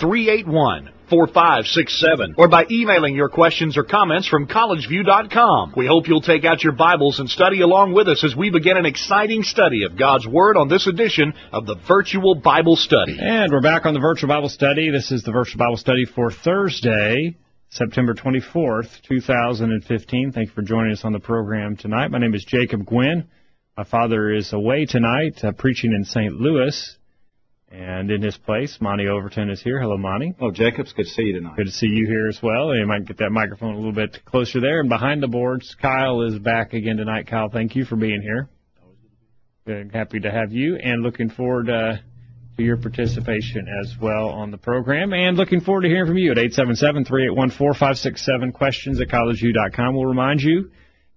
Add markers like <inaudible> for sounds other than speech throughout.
381 4567 or by emailing your questions or comments from collegeview.com. We hope you'll take out your Bibles and study along with us as we begin an exciting study of God's Word on this edition of the Virtual Bible Study. And we're back on the Virtual Bible Study. This is the Virtual Bible Study for Thursday, September 24th, 2015. Thank you for joining us on the program tonight. My name is Jacob Gwynn. My father is away tonight, uh, preaching in St. Louis. And in his place, Monty Overton is here. Hello, Monty. Oh, Jacobs, good to see you tonight. Good to see you here as well. You might get that microphone a little bit closer there. And behind the boards, Kyle is back again tonight. Kyle, thank you for being here. Good, happy to have you, and looking forward uh, to your participation as well on the program. And looking forward to hearing from you at 877-381-4567, questions at collegeview.com. We'll remind you, if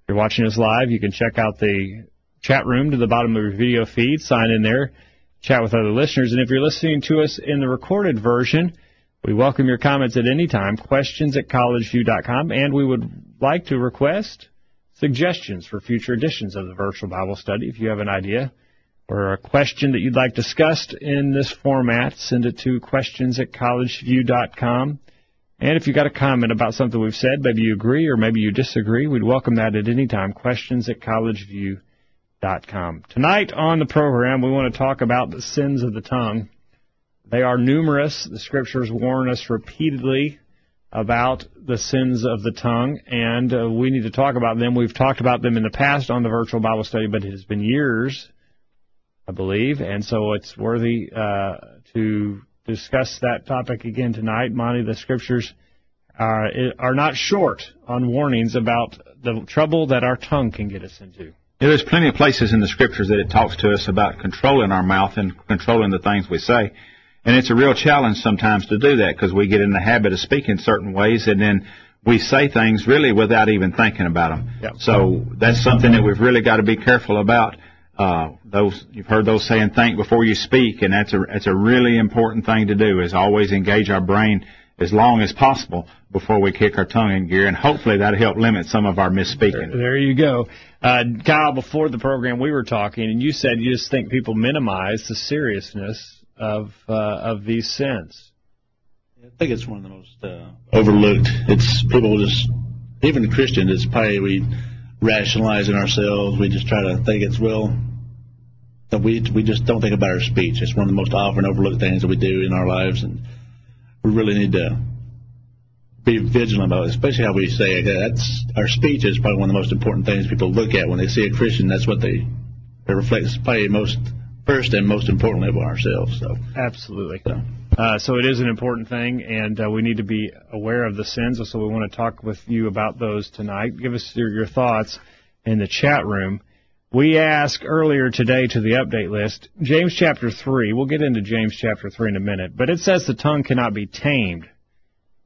you're watching us live, you can check out the chat room to the bottom of your video feed, sign in there chat with other listeners. And if you're listening to us in the recorded version, we welcome your comments at any time, questions at collegeview.com, and we would like to request suggestions for future editions of the virtual Bible study. If you have an idea or a question that you'd like discussed in this format, send it to questions at collegeview.com. And if you got a comment about something we've said, maybe you agree or maybe you disagree, we'd welcome that at any time. Questions at collegeview.com. Tonight on the program, we want to talk about the sins of the tongue. They are numerous. The scriptures warn us repeatedly about the sins of the tongue, and uh, we need to talk about them. We've talked about them in the past on the virtual Bible study, but it has been years, I believe, and so it's worthy uh, to discuss that topic again tonight. Monty, the scriptures are, are not short on warnings about the trouble that our tongue can get us into. There's plenty of places in the scriptures that it talks to us about controlling our mouth and controlling the things we say. And it's a real challenge sometimes to do that because we get in the habit of speaking certain ways and then we say things really without even thinking about them. Yep. So that's something that we've really got to be careful about. Uh, those you've heard those saying think before you speak, and that's a that's a really important thing to do. Is always engage our brain as long as possible before we kick our tongue in gear, and hopefully that'll help limit some of our misspeaking. There you go. Uh, Kyle, before the program we were talking, and you said you just think people minimize the seriousness of uh, of these sins. I think it's one of the most uh, overlooked. It's people just, even Christians, it's probably we rationalize in ourselves. We just try to think it's well. We we just don't think about our speech. It's one of the most often overlooked things that we do in our lives, and we really need to be vigilant about it, especially how we say it. That's our speech is probably one of the most important things people look at when they see a Christian. That's what they it reflects probably most first and most importantly about ourselves. So absolutely. So. Uh, so it is an important thing, and uh, we need to be aware of the sins. So we want to talk with you about those tonight. Give us your, your thoughts in the chat room. We asked earlier today to the update list, James chapter 3. We'll get into James chapter 3 in a minute, but it says the tongue cannot be tamed.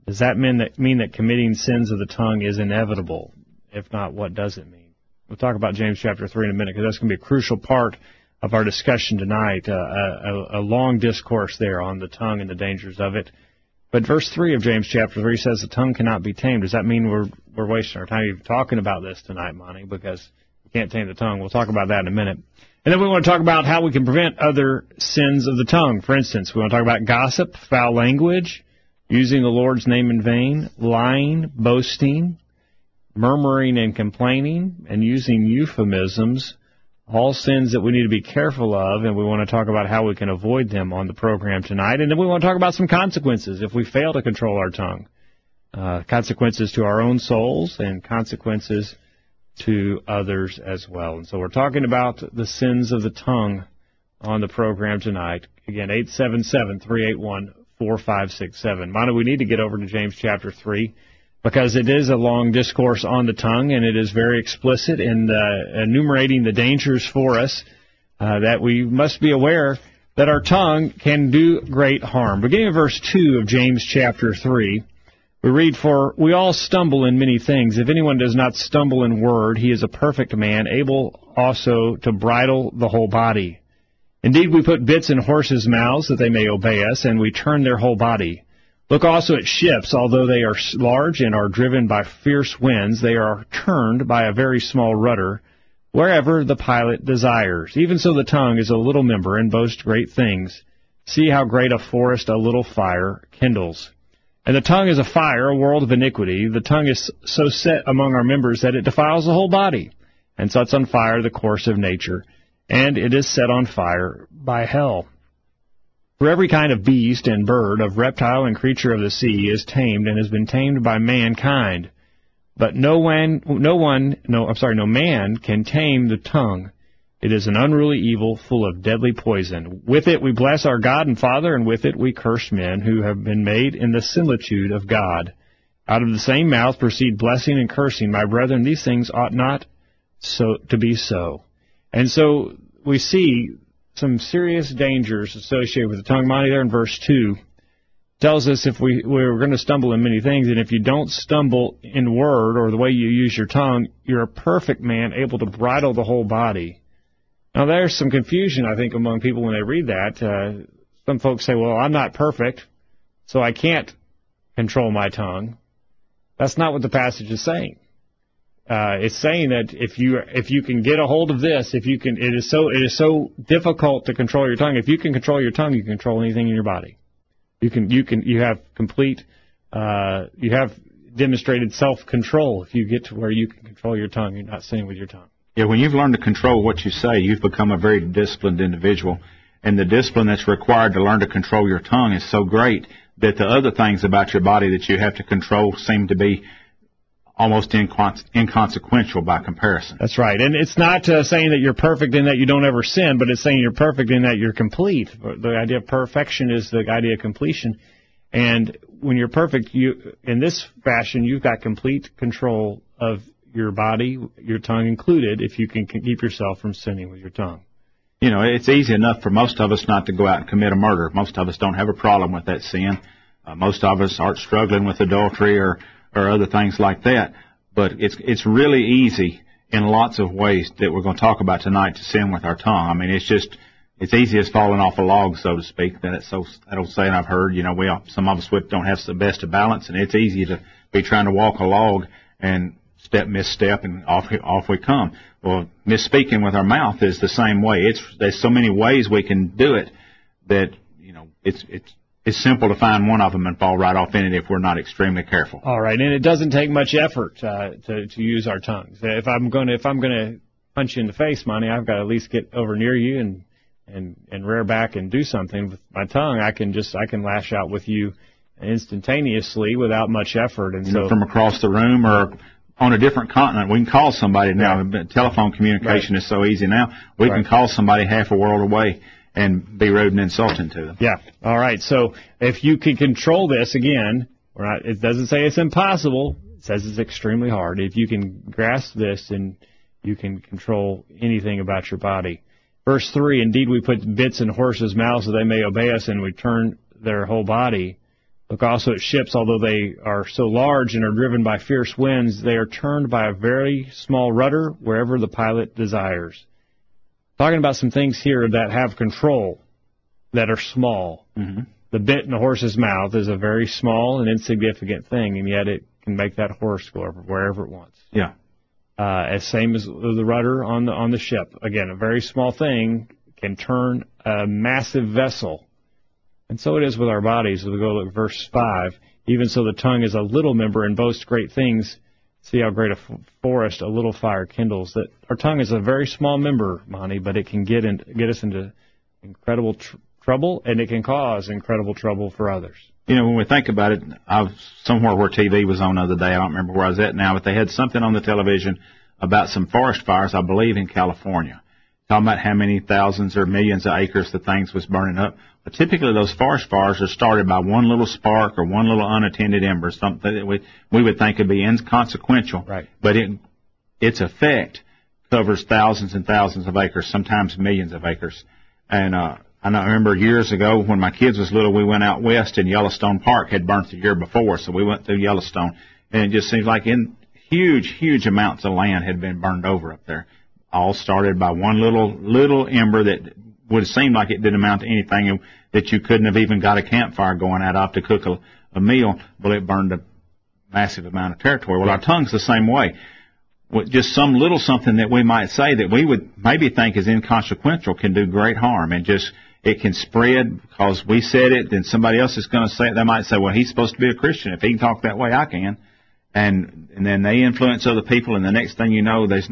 Does that mean that mean that committing sins of the tongue is inevitable? If not, what does it mean? We'll talk about James chapter 3 in a minute because that's going to be a crucial part of our discussion tonight, uh, a, a, long discourse there on the tongue and the dangers of it. But verse 3 of James chapter 3 says the tongue cannot be tamed. Does that mean we're, we're wasting our time even talking about this tonight, Monty? Because we can't tame the tongue. We'll talk about that in a minute. And then we want to talk about how we can prevent other sins of the tongue. For instance, we want to talk about gossip, foul language, using the Lord's name in vain, lying, boasting, murmuring and complaining, and using euphemisms, all sins that we need to be careful of, and we want to talk about how we can avoid them on the program tonight. And then we want to talk about some consequences if we fail to control our tongue. Uh, consequences to our own souls and consequences to others as well. And so we're talking about the sins of the tongue on the program tonight. Again, 877 381 4567. Monty, we need to get over to James chapter 3 because it is a long discourse on the tongue and it is very explicit in uh, enumerating the dangers for us uh, that we must be aware that our tongue can do great harm. Beginning of verse 2 of James chapter 3, we read, For we all stumble in many things. If anyone does not stumble in word, he is a perfect man, able also to bridle the whole body. Indeed, we put bits in horses' mouths that they may obey us, and we turn their whole body. Look also at ships, although they are large and are driven by fierce winds, they are turned by a very small rudder, wherever the pilot desires. Even so the tongue is a little member and boasts great things. See how great a forest a little fire kindles. And the tongue is a fire, a world of iniquity. The tongue is so set among our members that it defiles the whole body, and sets on fire the course of nature, and it is set on fire by hell. For every kind of beast and bird, of reptile and creature of the sea is tamed and has been tamed by mankind. But no one, no one, no, I'm sorry, no man can tame the tongue. It is an unruly evil full of deadly poison. With it we bless our God and Father, and with it we curse men who have been made in the similitude of God. Out of the same mouth proceed blessing and cursing. My brethren, these things ought not so to be so. And so we see some serious dangers associated with the tongue. Monty there in verse 2 tells us if we, we're going to stumble in many things, and if you don't stumble in word or the way you use your tongue, you're a perfect man, able to bridle the whole body. Now, there's some confusion, I think, among people when they read that. Uh, some folks say, well, I'm not perfect, so I can't control my tongue. That's not what the passage is saying. Uh, it's saying that if you if you can get a hold of this, if you can, it is so it is so difficult to control your tongue. If you can control your tongue, you can control anything in your body. You can you can you have complete uh, you have demonstrated self control if you get to where you can control your tongue. You're not sinning with your tongue. Yeah, when you've learned to control what you say, you've become a very disciplined individual. And the discipline that's required to learn to control your tongue is so great that the other things about your body that you have to control seem to be almost inconsequential by comparison. That's right. And it's not uh, saying that you're perfect in that you don't ever sin, but it's saying you're perfect in that you're complete. The idea of perfection is the idea of completion. And when you're perfect, you in this fashion, you've got complete control of your body, your tongue included, if you can keep yourself from sinning with your tongue. You know, it's easy enough for most of us not to go out and commit a murder. Most of us don't have a problem with that sin. Uh, most of us aren't struggling with adultery or, or other things like that. But it's, it's really easy in lots of ways that we're going to talk about tonight to sin with our tongue. I mean, it's just, it's easy as falling off a log, so to speak. That it's so, that old saying I've heard, you know, we, all, some of us don't have the best of balance and it's easy to be trying to walk a log and step misstep and off off we come. Well, misspeaking with our mouth is the same way. It's there's so many ways we can do it that you know it's it's it's simple to find one of them and fall right off in it if we're not extremely careful. All right, and it doesn't take much effort uh, to to use our tongues. If I'm going to if I'm going to punch you in the face, Monty, I've got to at least get over near you and and and rear back and do something with my tongue. I can just I can lash out with you instantaneously without much effort. And you so know, from across the room or on a different continent. We can call somebody now. Right. Telephone communication right. is so easy now. We right. can call somebody half a world away and be rude and insulting to them. Yeah. All right. So if you can control this again, right? It doesn't say it's impossible. It says it's extremely hard. If you can grasp this, and you can control anything about your body. Verse three. Indeed, we put bits in horses' mouths so they may obey us, and we turn their whole body. Look also at ships, although they are so large and are driven by fierce winds, they are turned by a very small rudder wherever the pilot desires. Talking about some things here that have control, that are small. Mm-hmm. The bit in the horse's mouth is a very small and insignificant thing, and yet it can make that horse go wherever it wants. Yeah. Uh, as same as the rudder on the on the ship. Again, a very small thing can turn a massive vessel and so it is with our bodies. If we go to verse 5. Even so the tongue is a little member and boasts great things. See how great a forest a little fire kindles. That our tongue is a very small member, Monty, but it can get in, get us into incredible tr- trouble, and it can cause incredible trouble for others. You know, when we think about it, I was somewhere where TV was on the other day. I don't remember where I was at now, but they had something on the television about some forest fires, I believe, in California talking about how many thousands or millions of acres the things was burning up. But typically those forest fires are started by one little spark or one little unattended ember, something that we, we would think would be inconsequential. Right. But it, its effect covers thousands and thousands of acres, sometimes millions of acres. And, uh, I remember years ago when my kids was little, we went out west and Yellowstone Park had burnt the year before, so we went through Yellowstone, and it just seems like in huge, huge amounts of land had been burned over up there. All started by one little little ember that would seem like it didn't amount to anything, and that you couldn't have even got a campfire going out of to cook a, a meal. Well, it burned a massive amount of territory. Well, our tongue's the same way with just some little something that we might say that we would maybe think is inconsequential can do great harm and just it can spread because we said it then somebody else is going to say it they might say well he's supposed to be a christian if he can talk that way i can and and then they influence other people and the next thing you know there's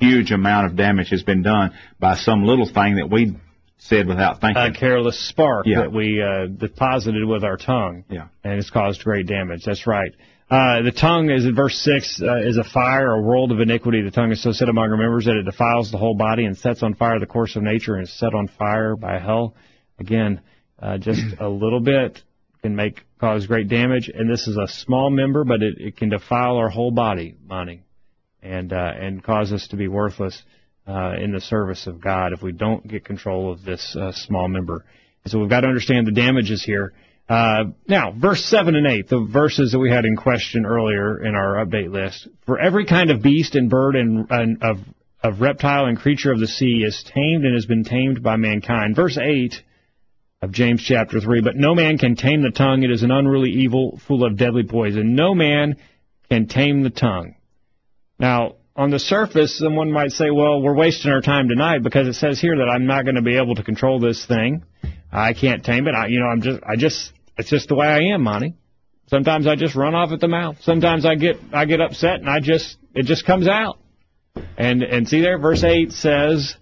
huge amount of damage has been done by some little thing that we said without thinking A careless spark Yeah. that we uh, deposited with our tongue. Yeah. And it's caused great damage. That's right. Uh, the tongue is in verse 6 uh, is a fire, a world of iniquity. The tongue is so set among our members that it defiles the whole body and sets on fire the course of nature and is set on fire by hell. Again, uh, just <clears throat> a little bit can make cause great damage. And this is a small member, but it, it can defile our whole body, Monty, and uh, and cause us to be worthless uh, in the service of God if we don't get control of this uh, small member. And so we've got to understand the damages here. Uh, now, verse 7 and 8, the verses that we had in question earlier in our update list. For every kind of beast and bird and, and of, of reptile and creature of the sea is tamed and has been tamed by mankind. Verse 8 of James chapter 3. But no man can tame the tongue. It is an unruly evil full of deadly poison. No man can tame the tongue. Now, on the surface, someone might say, well, we're wasting our time tonight because it says here that I'm not going to be able to control this thing. I can't tame it. I, you know, I'm just, I just, it's just the way I am, Monty. Sometimes I just run off at the mouth. Sometimes I get, I get upset and I just, it just comes out. And, and see there, verse 8 says,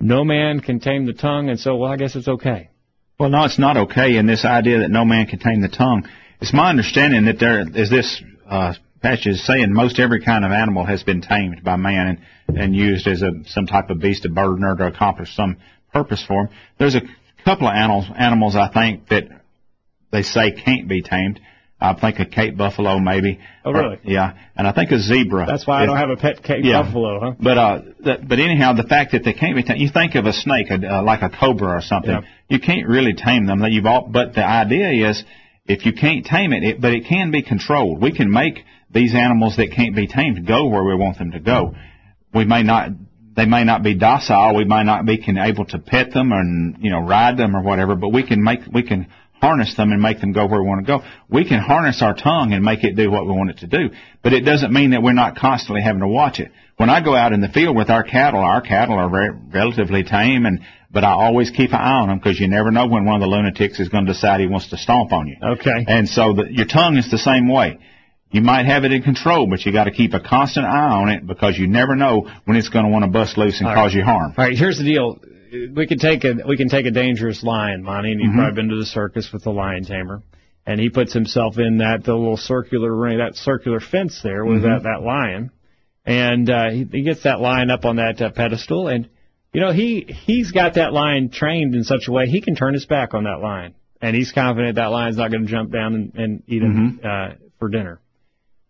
no man can tame the tongue, and so, well, I guess it's okay. Well, no, it's not okay. in this idea that no man can tame the tongue, it's my understanding that there is this uh, passage is saying most every kind of animal has been tamed by man and, and used as a some type of beast of burden or to accomplish some purpose for them. There's a couple of animals, animals I think that they say can't be tamed. I think a Cape buffalo maybe. Oh, really? Or- yeah, and I think a zebra. That's why I is- don't have a pet Cape Yeah. buffalo, huh? but uh, that, but anyhow, the fact that they can't be tamed, you think of a snake, a, uh, like a cobra or something. Yeah. You can't really tame them. That you've all, but the idea is, if you can't tame it, it, but it can be controlled. We can make these animals that can't be tamed go where we want them to go. We may not, they may not be docile. We might not be can, able to pet them and you know ride them or whatever. But we can make, we can harness them and make them go where we want to go. We can harness our tongue and make it do what we want it to do. But it doesn't mean that we're not constantly having to watch it. When I go out in the field with our cattle, our cattle are very, relatively tame and, but I always keep an eye on them because you never know when one of the lunatics is going to decide he wants to stomp on you. Okay. And so the, your tongue is the same way. You might have it in control, but you got to keep a constant eye on it because you never know when it's going to want to bust loose and All cause right. you harm. All right, here's the deal. We can take a we can take a dangerous lion, Monty, and you've Mhm. probably been to the circus with the lion tamer, and he puts himself in that the little circular ring, that circular fence there with Mhm. that that lion, and uh, he, he gets that lion up on that uh, pedestal, and you know he he's got that lion trained in such a way he can turn his back on that lion, and he's confident that lion's not going to jump down and, and eat him uh, for dinner.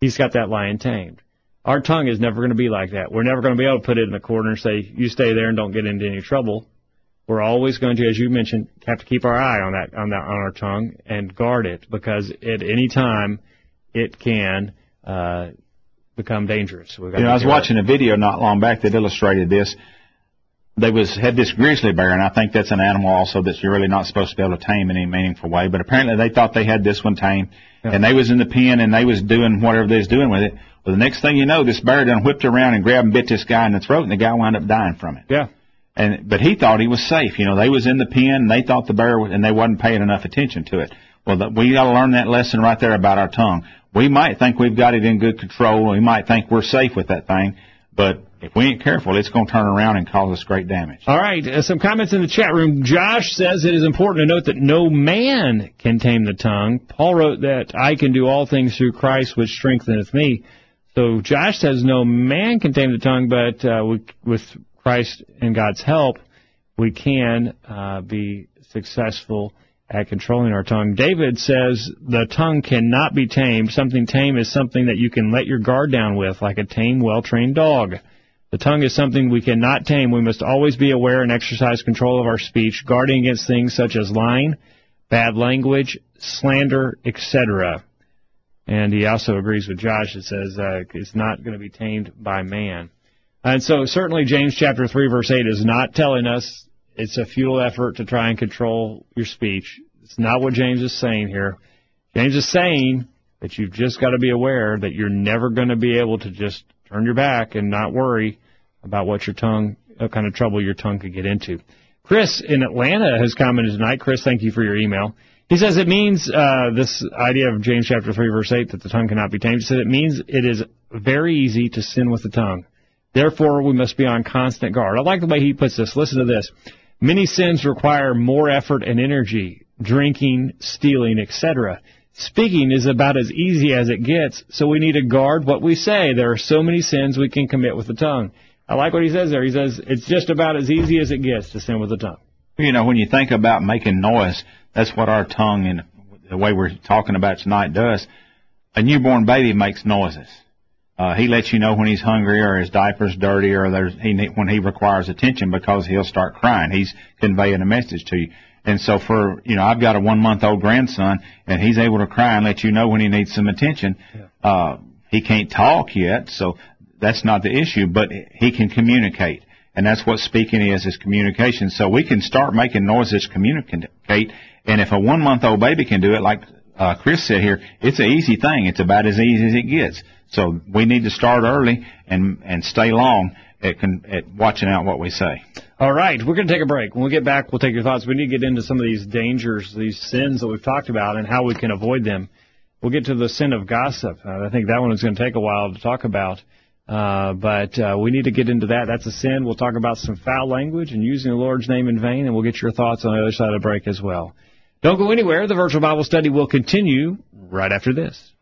He's got that lion tamed. Our tongue is never going to be like that. We're never going to be able to put it in the corner and say, you stay there and don't get into any trouble. We're always going to, as you mentioned, have to keep our eye on that, on that, on our tongue and guard it because at any time it can, uh, become dangerous. We've got You to know, I was watching a video not long back that illustrated this. They was had this grizzly bear, and I think that's an animal also that you're really not supposed to be able to tame in any meaningful way. But apparently they thought they had this one tamed, and they was in the pen and they was doing whatever they was doing with it. Well, the next thing you know, this bear done whipped around and grabbed and bit this guy in the throat, and the guy wound up dying from it. Yeah. And but he thought he was safe. You know, they was in the pen, and they thought the bear was, and they wasn't paying enough attention to it. Well, the, we got to learn that lesson right there about our tongue. We might think we've got it in good control. We might think we're safe with that thing, but if we ain't careful, it's going to turn around and cause us great damage. All right, uh, some comments in the chat room. Josh says it is important to note that no man can tame the tongue. Paul wrote that I can do all things through Christ which strengtheneth me. So Josh says no man can tame the tongue, but uh, we, with Christ and God's help, we can uh, be successful at controlling our tongue. David says the tongue cannot be tamed. Something tame is something that you can let your guard down with, like a tame, well-trained dog. The tongue is something we cannot tame. We must always be aware and exercise control of our speech, guarding against things such as lying, bad language, slander, etc. And he also agrees with Josh says uh, it's not going to be tamed by man. And so certainly James chapter 3 verse 8 is not telling us it's a futile effort to try and control your speech. It's not what James is saying here. James is saying that you've just got to be aware that you're never going to be able to just turn your back and not worry about what your tongue, what kind of trouble your tongue could get into. Chris in Atlanta has commented tonight. Chris, thank you for your email. He says it means uh, this idea of James chapter three verse eight that the tongue cannot be tamed. He said it means it is very easy to sin with the tongue. Therefore, we must be on constant guard. I like the way he puts this. Listen to this. Many sins require more effort and energy. Drinking, stealing, etc. Speaking is about as easy as it gets, so we need to guard what we say. There are so many sins we can commit with the tongue. I like what he says there. He says it's just about as easy as it gets to sin with the tongue. You know, when you think about making noise, that's what our tongue and the way we're talking about tonight does. A newborn baby makes noises. Uh, he lets you know when he's hungry or his diaper's dirty or there's he when he requires attention because he'll start crying. He's conveying a message to you. And so for you know, I've got a one month old grandson and he's able to cry and let you know when he needs some attention. Yeah. Uh, he can't talk yet, so that's not the issue, but he can communicate. And that's what speaking is, is communication. So we can start making noises communicate. And if a one month old baby can do it, like uh, Chris said here, it's an easy thing. It's about as easy as it gets. So we need to start early and and stay long at, con- at watching out what we say. All right, we're going to take a break. When we get back, we'll take your thoughts. We need to get into some of these dangers, these sins that we've talked about, and how we can avoid them. We'll get to the sin of gossip. Uh, I think that one is going to take a while to talk about. Uh, but uh, we need to get into that. That's a sin. We'll talk about some foul language and using the Lord's name in vain, and we'll get your thoughts on the other side of the break as well. Don't go anywhere. The virtual Bible study will continue right after this.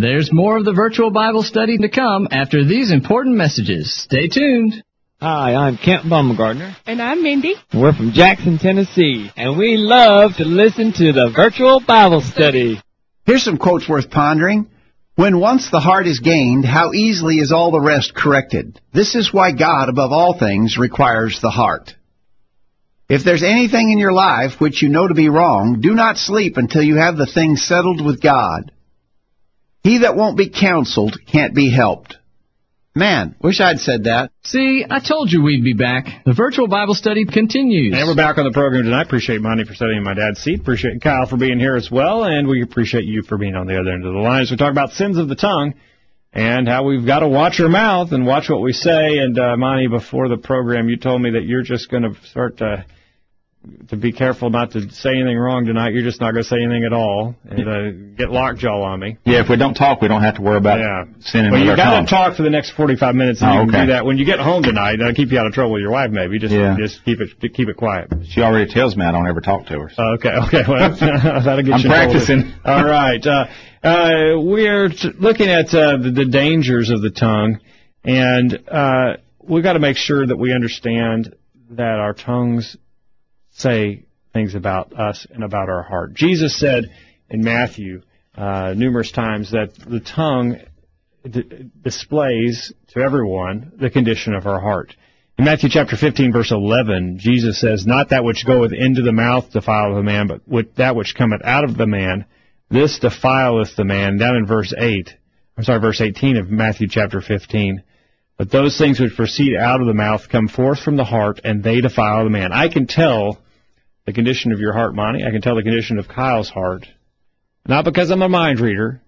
There's more of the virtual Bible study to come after these important messages. Stay tuned. Hi, I'm Kent Baumgartner. And I'm Mindy. We're from Jackson, Tennessee, and we love to listen to the virtual Bible study. Here's some quotes worth pondering. When once the heart is gained, how easily is all the rest corrected? This is why God, above all things, requires the heart. If there's anything in your life which you know to be wrong, do not sleep until you have the thing settled with God. He that won't be counseled can't be helped. Man, wish I'd said that. See, I told you we'd be back. The virtual Bible study continues. And we're back on the program tonight. Appreciate Monty for sitting in my dad's seat. Appreciate Kyle for being here as well. And we appreciate you for being on the other end of the line. So we talk about sins of the tongue and how we've got to watch our mouth and watch what we say. And, uh, Monty, before the program, you told me that you're just going to start, uh, to be careful not to say anything wrong tonight. You're just not going to say anything at all and uh, get lockjaw on me. Yeah, if we don't talk, we don't have to worry about yeah. sinning. Well, you got to talk for the next 45 minutes, and oh, you can okay. do that when you get home tonight. That'll keep you out of trouble with your wife, maybe. Just yeah. just keep it keep it quiet. She already tells me I don't ever talk to her. So. Okay, <laughs> okay. Well, <laughs> that'll get I'm you. practicing. <laughs> All right. Uh, uh, we're t- looking at uh, the, the dangers of the tongue, and uh, we've got to make sure that we understand that our tongues say things about us and about our heart. Jesus said in Matthew uh, numerous times that the tongue d- displays to everyone the condition of our heart. In Matthew chapter 15 verse 11, Jesus says, Not that which goeth into the mouth defileth a man, but that which cometh out of the man, this defileth the man. Down in verse 8, I'm sorry, verse 18 of Matthew chapter 15. But those things which proceed out of the mouth come forth from the heart, and they defile the man. I can tell the condition of your heart, Monty. I can tell the condition of Kyle's heart. Not because I'm a mind reader,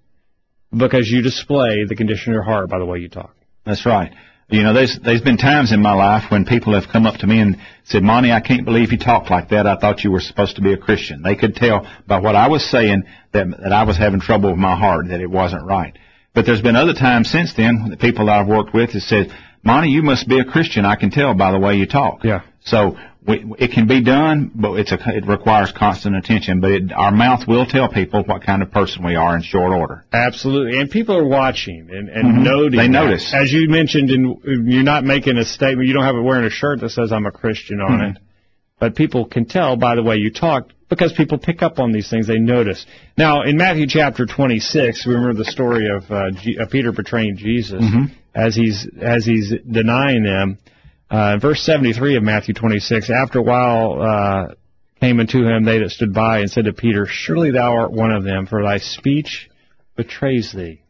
because you display the condition of your heart by the way you talk. That's right. You know, there's there's been times in my life when people have come up to me and said, "Monty, I can't believe you talk like that. I thought you were supposed to be a Christian." They could tell by what I was saying that that I was having trouble with my heart, that it wasn't right. But there's been other times since then, the people that I've worked with have said, "Monty, you must be a Christian. I can tell by the way you talk." Yeah. So we, it can be done, but it's a, it requires constant attention. But it, our mouth will tell people what kind of person we are in short order. Absolutely, and people are watching and, and mm-hmm. noting. They notice, as you mentioned, and you're not making a statement. You don't have it wearing a shirt that says "I'm a Christian" on mm-hmm. it, but people can tell by the way you talk because people pick up on these things. They notice. Now, in Matthew chapter 26, we remember the story of uh, G- uh, Peter betraying Jesus. Mm-hmm. as he's as he's denying them. Uh, verse 73 of Matthew 26. After a while uh, came unto him they that stood by and said to Peter, Surely thou art one of them, for thy speech betrays thee.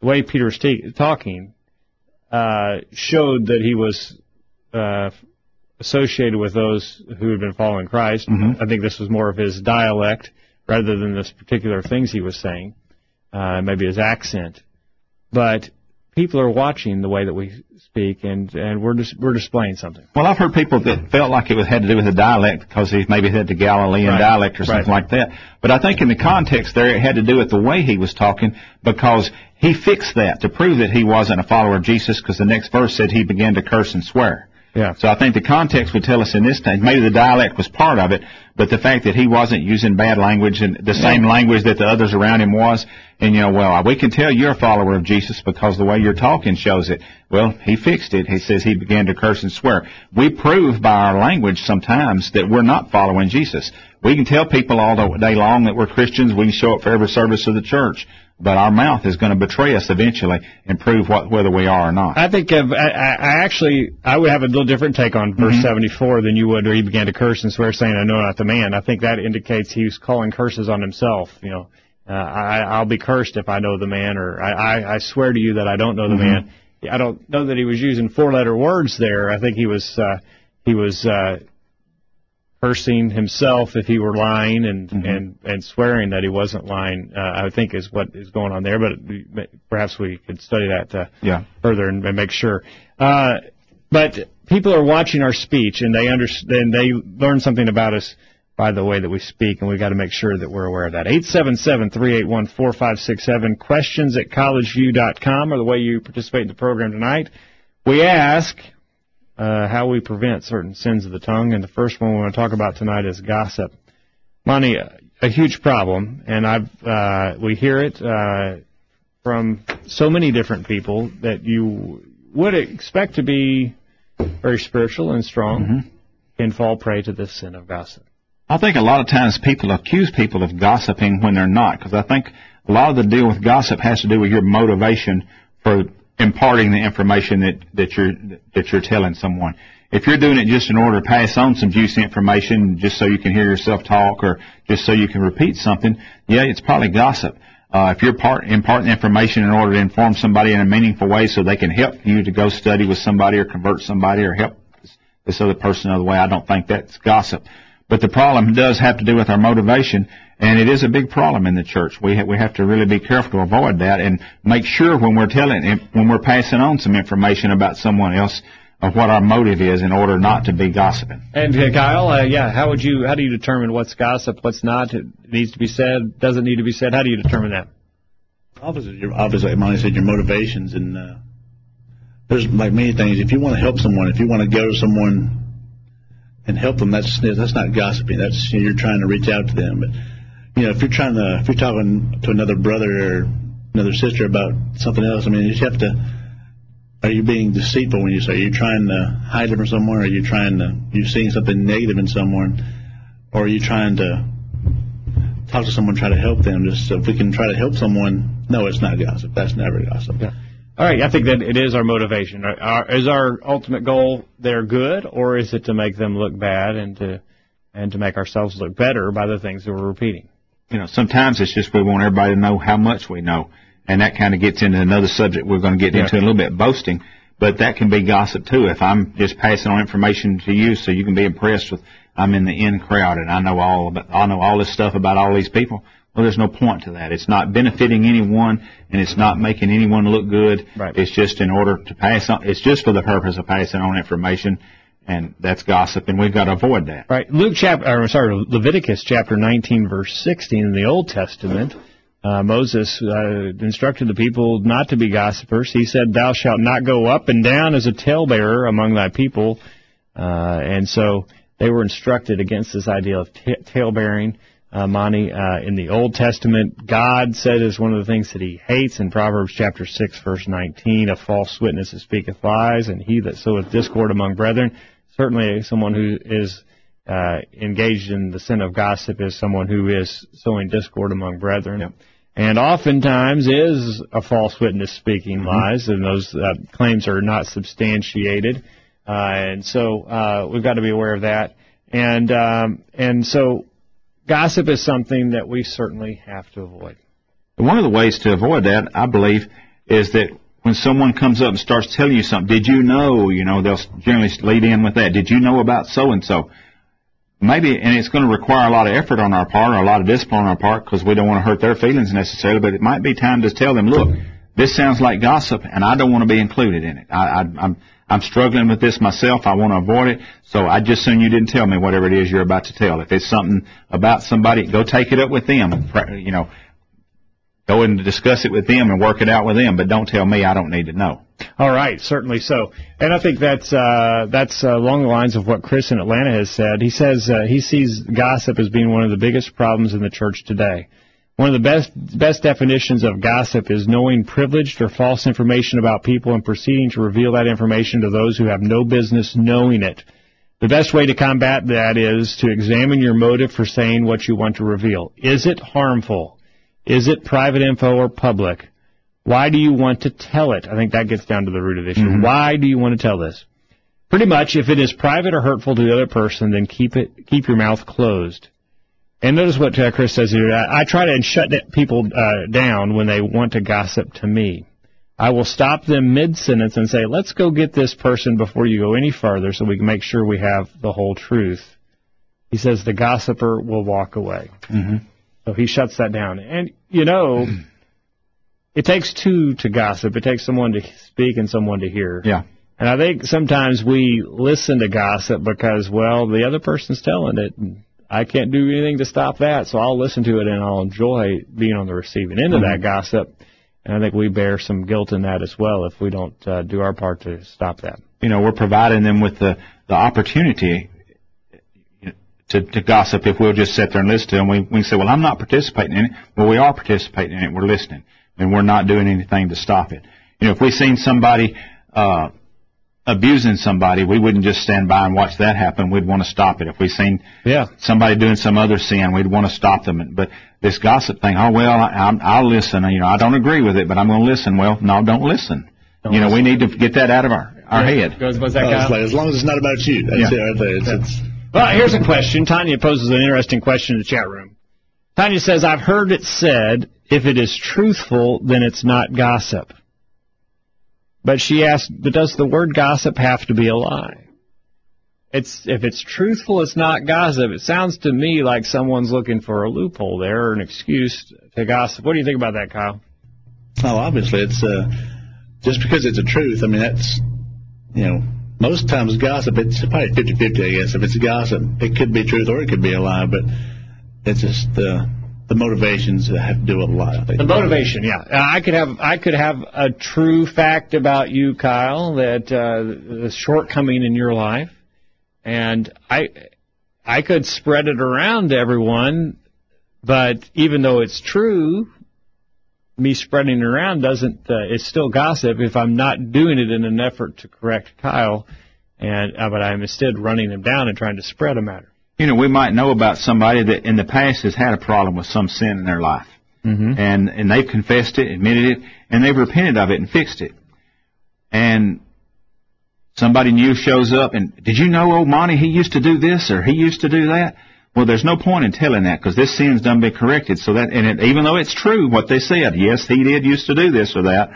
The way Peter was t- talking uh, showed that he was uh, associated with those who had been following Christ. Mhm. I think this was more of his dialect rather than this particular things he was saying, uh, maybe his accent. But people are watching the way that we speak, and and we're dis- we're displaying something. Well, I've heard people that felt like it was, had to do with the dialect because he maybe had the Galilean Right. dialect or something Right. like that. But I think in the context there, it had to do with the way he was talking because he fixed that to prove that he wasn't a follower of Jesus because the next verse said he began to curse and swear. Yeah. So I think the context would tell us in this time, maybe the dialect was part of it, but the fact that he wasn't using bad language and the same language that the others around him was, and you know, well, we can tell you're a follower of Jesus because the way you're talking shows it. Well, he fixed it. He says he began to curse and swear. We prove by our language sometimes that we're not following Jesus. We can tell people all the day long that we're Christians. We can show up for every service of the church. But our mouth is going to betray us eventually and prove what, whether we are or not. I think of, I, I I actually I would have a little different take on verse Mhm. 74 than you would, where he began to curse and swear, saying, "I know not the man." I think that indicates he was calling curses on himself. You know, uh, I, I'll be cursed if I know the man, or I, I, I swear to you that I don't know the Mhm. man. I don't know that he was using four-letter words there. I think he was uh, he was uh, cursing himself if he were lying and Mhm. and and swearing that he wasn't lying. Uh, I think is what is going on there. But perhaps we could study that uh, Yeah. further and, and make sure. Uh, but people are watching our speech and they understand they learn something about us by the way that we speak, and we've got to make sure that we're aware of that. 877-381-4567, questions at collegeview.com are the way you participate in the program tonight. We ask uh, how we prevent certain sins of the tongue, and the first one we want to talk about tonight is gossip. Monty, a, huge problem, and I've uh, we hear it uh, from so many different people that you would expect to be very spiritual and strong Mhm. can fall prey to this sin of gossip. I think a lot of times people accuse people of gossiping when they're not, because I think a lot of the deal with gossip has to do with your motivation for imparting the information that, that you're that you're telling someone. If you're doing it just in order to pass on some juicy information, just so you can hear yourself talk, or just so you can repeat something, yeah, it's probably gossip. Uh, if you're part, imparting information in order to inform somebody in a meaningful way so they can help you to go study with somebody or convert somebody or help this other person another way, I don't think that's gossip. But the problem does have to do with our motivation, and it is a big problem in the church. We ha- we have to really be careful to avoid that and make sure when we're telling, when we're passing on some information about someone else, of what our motive is in order not to be gossiping. And uh, Kyle, uh, yeah, how would you how do you determine what's gossip, what's not? It needs to be said, doesn't need to be said. How do you determine that? Obviously, your, obviously, like Monty said, your motivations and uh, there's like many things. If you want to help someone, if you want to go to someone and help them, that's that's not gossiping. That's you know, you're trying to reach out to them. But you know, if you're trying to if you're talking to another brother or another sister about something else, I mean, you just have to. Are you being deceitful when you say? Are you trying to hide it from someone? Or are you trying to? You're seeing something negative in someone, or are you trying to talk to someone, try to help them? Just so if we can try to help someone, no, it's not gossip. That's never gossip. Yeah. All right, I think that it is our motivation. Are- Is our ultimate goal they're good, or is it to make them look bad and to and to make ourselves look better by the things that we're repeating? You know, sometimes it's just we want everybody to know how much we know, and that kind of gets into another subject we're going to get Yeah. into in a little bit, boasting. But that can be gossip too. If I'm just passing on information to you so you can be impressed with, I'm in the in crowd and I know all about, I know all this stuff about all these people. Well, there's no point to that. It's not benefiting anyone and it's not making anyone look good. Right. It's just in order to pass on, it's just for the purpose of passing on information and that's gossip and we've got to avoid that. Right. Luke chapter, or sorry, Leviticus chapter 19 verse 16 in the Old Testament, uh, Moses uh, instructed the people not to be gossipers. He said, "Thou shalt not go up and down as a talebearer among thy people," uh, and so they were instructed against this idea of t- talebearing. Uh, Monty, uh, in the Old Testament, God said is one of the things that He hates in Proverbs chapter six, verse nineteen: "A false witness that speaketh lies, and he that soweth discord among brethren." Certainly, someone who is uh, engaged in the sin of gossip is someone who is sowing discord among brethren. Yep. and oftentimes is a false witness speaking Mm-hmm. lies, and those uh, claims are not substantiated. Uh, and so uh, we've got to be aware of that. And um, and so gossip is something that we certainly have to avoid. One of the ways to avoid that, I believe, is that when someone comes up and starts telling you something, did you know, you know, they'll generally lead in with that. Did you know about so and so? Maybe, and it's going to require a lot of effort on our part or a lot of discipline on our part because we don't want to hurt their feelings necessarily, but it might be time to tell them, look, this sounds like gossip and I don't want to be included in it. I, I, I'm, I'm struggling with this myself. I want to avoid it. So I just soon you didn't tell me whatever it is you're about to tell. If it's something about somebody, go take it up with them. You know, go and discuss it with them and work it out with them, but don't tell me I don't need to know. All right, certainly so, and I think that's uh, that's uh, along the lines of what Chris in Atlanta has said. He says uh, he sees gossip as being one of the biggest problems in the church today. One of the best best definitions of gossip is knowing privileged or false information about people and proceeding to reveal that information to those who have no business knowing it. The best way to combat that is to examine your motive for saying what you want to reveal. Is it harmful? Is it private info or public? Why do you want to tell it? I think that gets down to the root of the issue. Why do you want to tell this? Pretty much, if it is private or hurtful to the other person, then keep it, keep your mouth closed. And notice what uh, Chris says here. I, I try to shut people uh, down when they want to gossip to me. I will stop them mid-sentence and say, let's go get this person before you go any further so we can make sure we have the whole truth. He says the gossiper will walk away. Mm-hmm. So he shuts that down. And, you know, <clears throat> it takes two to gossip. It takes someone to speak and someone to hear. Yeah. And I think sometimes we listen to gossip because, well, the other person's telling it. And I can't do anything to stop that, so I'll listen to it and I'll enjoy being on the receiving end of that gossip. And I think we bear some guilt in that as well if we don't uh, do our part to stop that. You know, we're providing them with the, the opportunity to, to gossip if we'll just sit there and listen to them. We, we can say, well, I'm not participating in it. Well, we are participating in it. We're listening. And we're not doing anything to stop it. You know, if we seen somebody, uh, abusing somebody, we wouldn't just stand by and watch that happen. We'd want to stop it. If we seen Yeah. somebody doing some other sin, we'd want to stop them. But this gossip thing, oh well, I, I'm, I'll listen. You know, I don't agree with it, but I'm going to listen. Well, no, don't listen. you know, we need to get that out of our our head. Goes, what's that, it's Kyle? like, as long as it's not about you. That's Yeah. it right there. It's, it's, Well, here's a question. Tanya poses an interesting question in the chat room. Tanya says, I've heard it said, if it is truthful, then it's not gossip. But she asked, but does the word gossip have to be a lie? It's, if it's truthful, it's not gossip. It sounds to me like someone's looking for a loophole there or an excuse to gossip. What do you think about that, Kyle? oh, obviously, it's uh, just because it's a truth. I mean, that's you know, most times gossip. It's probably 50-50, I guess. If it's gossip, it could be truth or it could be a lie. But it's just the the motivations that have to do with a lie. The motivation, yeah. Uh, I could have I could have a true fact about you, Kyle, that uh, the shortcoming in your life, and I I could spread it around to everyone, but even though it's true, me spreading it around doesn't. Uh, it's still gossip if I'm not doing it in an effort to correct Kyle, and uh, but I'm instead running him down and trying to spread a matter. You know, we might know about somebody that in the past has had a problem with some sin in their life. Mm-hmm. and and they've confessed it, admitted it, and they've repented of it and fixed it. And somebody new shows up and did you know old Monty he used to do this or he used to do that? Well, there's no point in telling that because this sin's done been corrected. So that and it, even though it's true what they said, yes, he did used to do this or that,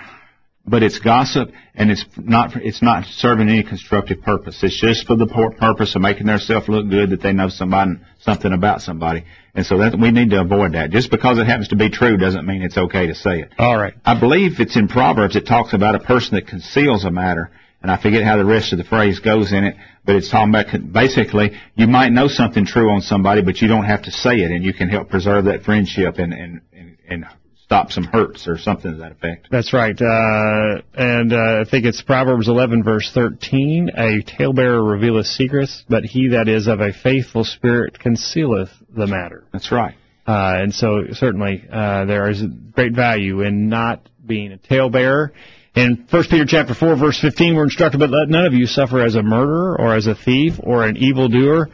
but it's gossip and it's not it's not serving any constructive purpose. It's just for the purpose of making themselves look good that they know somebody something about somebody. And so that we need to avoid that. Just because it happens to be true doesn't mean it's okay to say it. All right. I believe it's in Proverbs. It talks about a person that conceals a matter, and I forget how the rest of the phrase goes in it. But it's talking about basically you might know something true on somebody, but you don't have to say it, and you can help preserve that friendship and and and, stop some hurts or something to that effect. That's right. Uh, and uh, I think it's Proverbs 11, verse 13. A talebearer revealeth secrets, but he that is of a faithful spirit concealeth the matter. That's right. Uh, and so certainly uh, there is great value in not being a talebearer. In 1 Peter chapter 4, verse 15, we're instructed, but let none of you suffer as a murderer or as a thief or an evildoer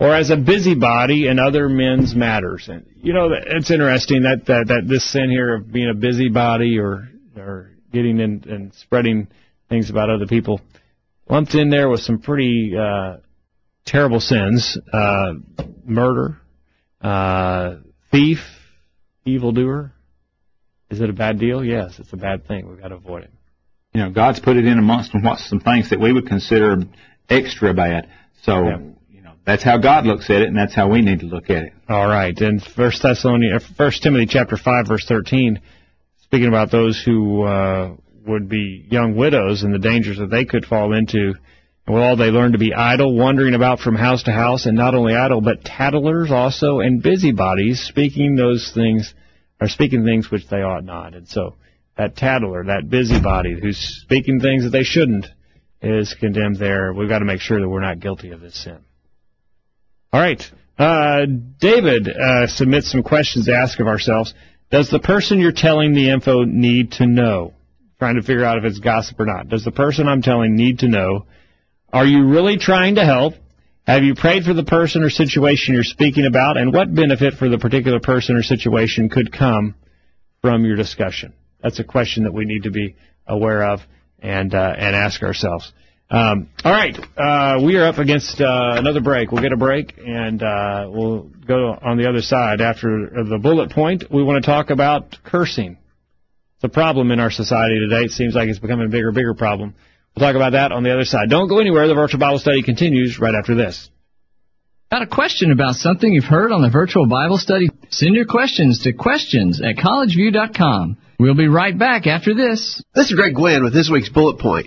or as a busybody in other men's matters. And you know, it's interesting that that, that this sin here of being a busybody or or getting in and spreading things about other people lumped in there with some pretty uh, terrible sins: uh, murder, uh, thief, evildoer. Is it a bad deal? Yes, it's a bad thing. We've got to avoid it. You know, God's put it in amongst them what some things that we would consider extra bad. So, Yeah. you know, that's how God looks at it, and that's how we need to look at it. All right, and First Thessalonians, First Timothy chapter five, verse thirteen, speaking about those who uh, would be young widows and the dangers that they could fall into. Well, all they learn to be idle, wandering about from house to house, and not only idle, but tattlers also, and busybodies, speaking those things, or speaking things which they ought not. And so, that tattler, that busybody who's speaking things that they shouldn't, is condemned there. We've got to make sure that we're not guilty of this sin. All right. Uh, David uh, submits some questions to ask of ourselves. Does the person you're telling the info need to know? Trying to figure out if it's gossip or not. Does the person I'm telling need to know? Are you really trying to help? Have you prayed for the person or situation you're speaking about? And what benefit for the particular person or situation could come from your discussion? That's a question that we need to be aware of and uh, and ask ourselves. Um, all right, uh, we are up against uh, another break. We'll get a break and uh, we'll go on the other side after the bullet point. We want to talk about cursing. It's a problem in our society today. It seems like it's becoming a bigger, bigger problem. We'll talk about that on the other side. Don't go anywhere. The virtual Bible study continues right after this. Got a question about something you've heard on the virtual Bible study? Send your questions to questions at collegevue.com. We'll be right back after this. This is Greg Gwin with this week's bullet point.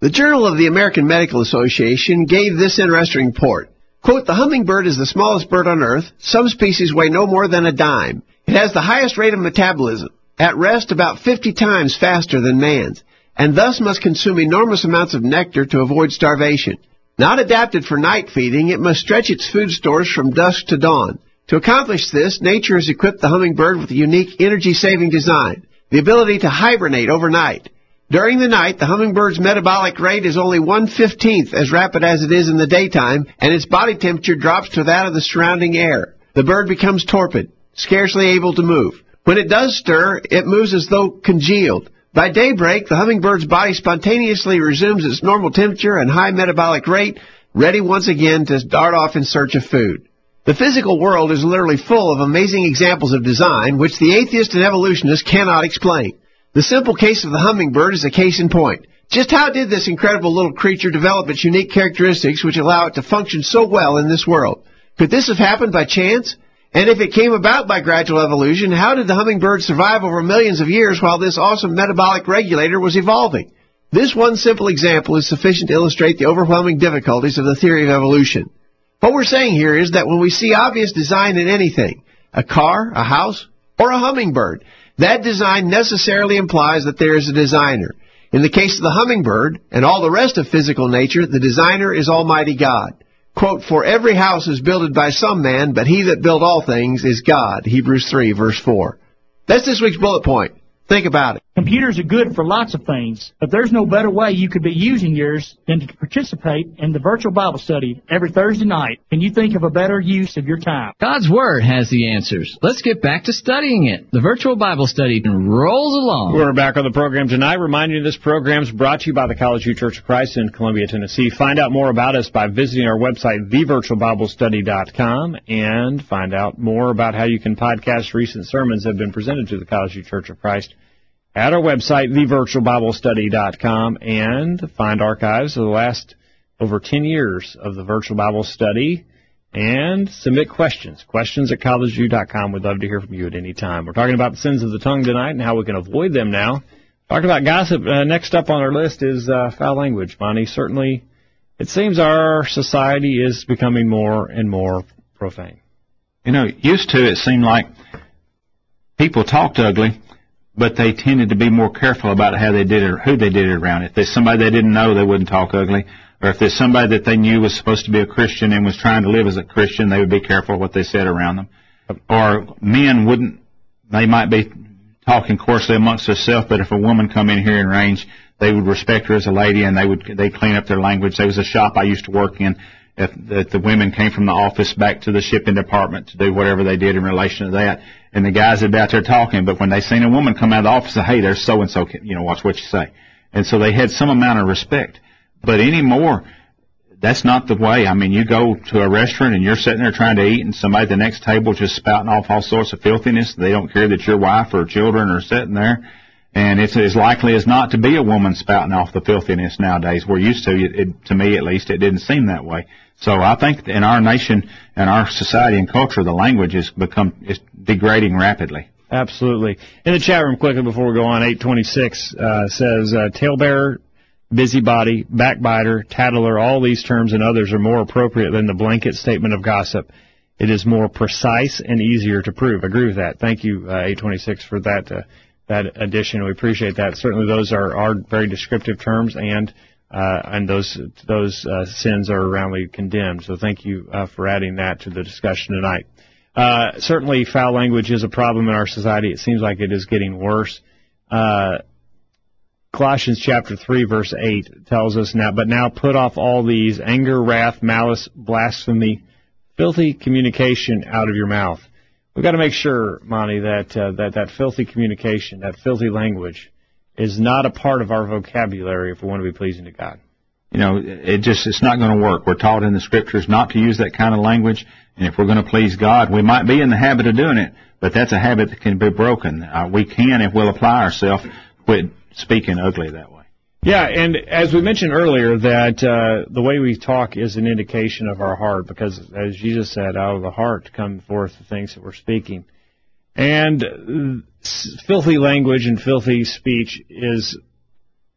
The Journal of the American Medical Association gave this interesting report. Quote, the hummingbird is the smallest bird on earth. Some species weigh no more than a dime. It has the highest rate of metabolism, at rest about 50 times faster than man's, and thus must consume enormous amounts of nectar to avoid starvation. Not adapted for night feeding, it must stretch its food stores from dusk to dawn. To accomplish this, nature has equipped the hummingbird with a unique energy-saving design, the ability to hibernate overnight. During the night, the hummingbird's metabolic rate is only one-fifteenth as rapid as it is in the daytime, and its body temperature drops to that of the surrounding air. The bird becomes torpid, scarcely able to move. When it does stir, it moves as though congealed. By daybreak, the hummingbird's body spontaneously resumes its normal temperature and high metabolic rate, ready once again to dart off in search of food. The physical world is literally full of amazing examples of design which the atheist and evolutionist cannot explain. The simple case of the hummingbird is a case in point. Just how did this incredible little creature develop its unique characteristics which allow it to function so well in this world? Could this have happened by chance? And if it came about by gradual evolution, how did the hummingbird survive over millions of years while this awesome metabolic regulator was evolving? This one simple example is sufficient to illustrate the overwhelming difficulties of the theory of evolution. What we're saying here is that when we see obvious design in anything, a car, a house, or a hummingbird, that design necessarily implies that there is a designer. In the case of the hummingbird and all the rest of physical nature, the designer is Almighty God. Quote, For every house is builded by some man, but he that built all things is God. Hebrews 3, verse 4. That's this week's bullet point. Think about it. Computers are good for lots of things, but there's no better way you could be using yours than to participate in the virtual Bible study every Thursday night. Can you think of a better use of your time? God's Word has the answers. Let's get back to studying it. The virtual Bible study rolls along. We're back on the program tonight. Reminding you this program is brought to you by the Collegevue Church of Christ in Columbia, Tennessee. Find out more about us by visiting our website, thevirtualbiblestudy.com, and find out more about how you can podcast recent sermons that have been presented to the Collegevue Church of Christ at our website, thevirtualbiblestudy.com, and find archives of the last over 10 years of the virtual Bible study and submit questions. Questions at collegevue.com. We'd love to hear from you at any time. We're talking about the sins of the tongue tonight and how we can avoid them now. Talking about gossip, uh, next up on our list is uh, foul language, Bonnie. Certainly, it seems our society is becoming more and more profane. You know, used to it seemed like people talked ugly, but they tended to be more careful about how they did it or who they did it around. If there's somebody they didn't know, they wouldn't talk ugly. Or if there's somebody that they knew was supposed to be a Christian and was trying to live as a Christian, they would be careful what they said around them. Or men wouldn't, they might be talking coarsely amongst themselves, but if a woman come in here in range, they would respect her as a lady and they would, they clean up their language. There was a shop I used to work in if, if the women came from the office back to the shipping department to do whatever they did in relation to that, and the guys would be out there talking, but when they seen a woman come out of the office, hey, there's so and so, you know, watch what you say. And so they had some amount of respect. But anymore, that's not the way. I mean, you go to a restaurant and you're sitting there trying to eat, and somebody at the next table just spouting off all sorts of filthiness. They don't care that your wife or children are sitting there. And it's as likely as not to be a woman spouting off the filthiness nowadays. We're used to it, it to me at least, it didn't seem that way. So I think in our nation and our society and culture, the language has become is degrading rapidly. Absolutely. In the chat room, quickly before we go on, 826 uh, says uh, talebearer, busybody, backbiter, tattler. All these terms and others are more appropriate than the blanket statement of gossip. It is more precise and easier to prove. I agree with that. Thank you, uh, 826, for that uh, that addition. We appreciate that. Certainly, those are, are very descriptive terms, and uh, and those those uh, sins are roundly condemned. So, thank you uh, for adding that to the discussion tonight. Uh, certainly, foul language is a problem in our society. It seems like it is getting worse. Uh, Colossians chapter 3 verse 8 tells us now, but now put off all these anger, wrath, malice, blasphemy, filthy communication out of your mouth. We've got to make sure, Monty, that, uh, that that filthy communication, that filthy language, is not a part of our vocabulary if we want to be pleasing to God. You know, it just, it's not going to work. We're taught in the scriptures not to use that kind of language, and if we're going to please God, we might be in the habit of doing it, but that's a habit that can be broken. Uh, we can, if we'll apply ourselves, quit speaking ugly that way. Yeah, and as we mentioned earlier, that uh, the way we talk is an indication of our heart, because as Jesus said, out of the heart come forth the things that we're speaking. And filthy language and filthy speech is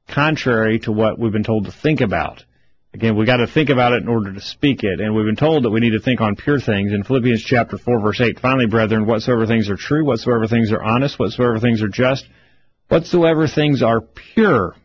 contrary to what we've been told to think about. Again, we got to think about it in order to speak it, and we've been told that we need to think on pure things. In Philippians chapter 4 verse 8, finally, brethren, whatsoever things are true, whatsoever things are honest, whatsoever things are just, whatsoever things are pure,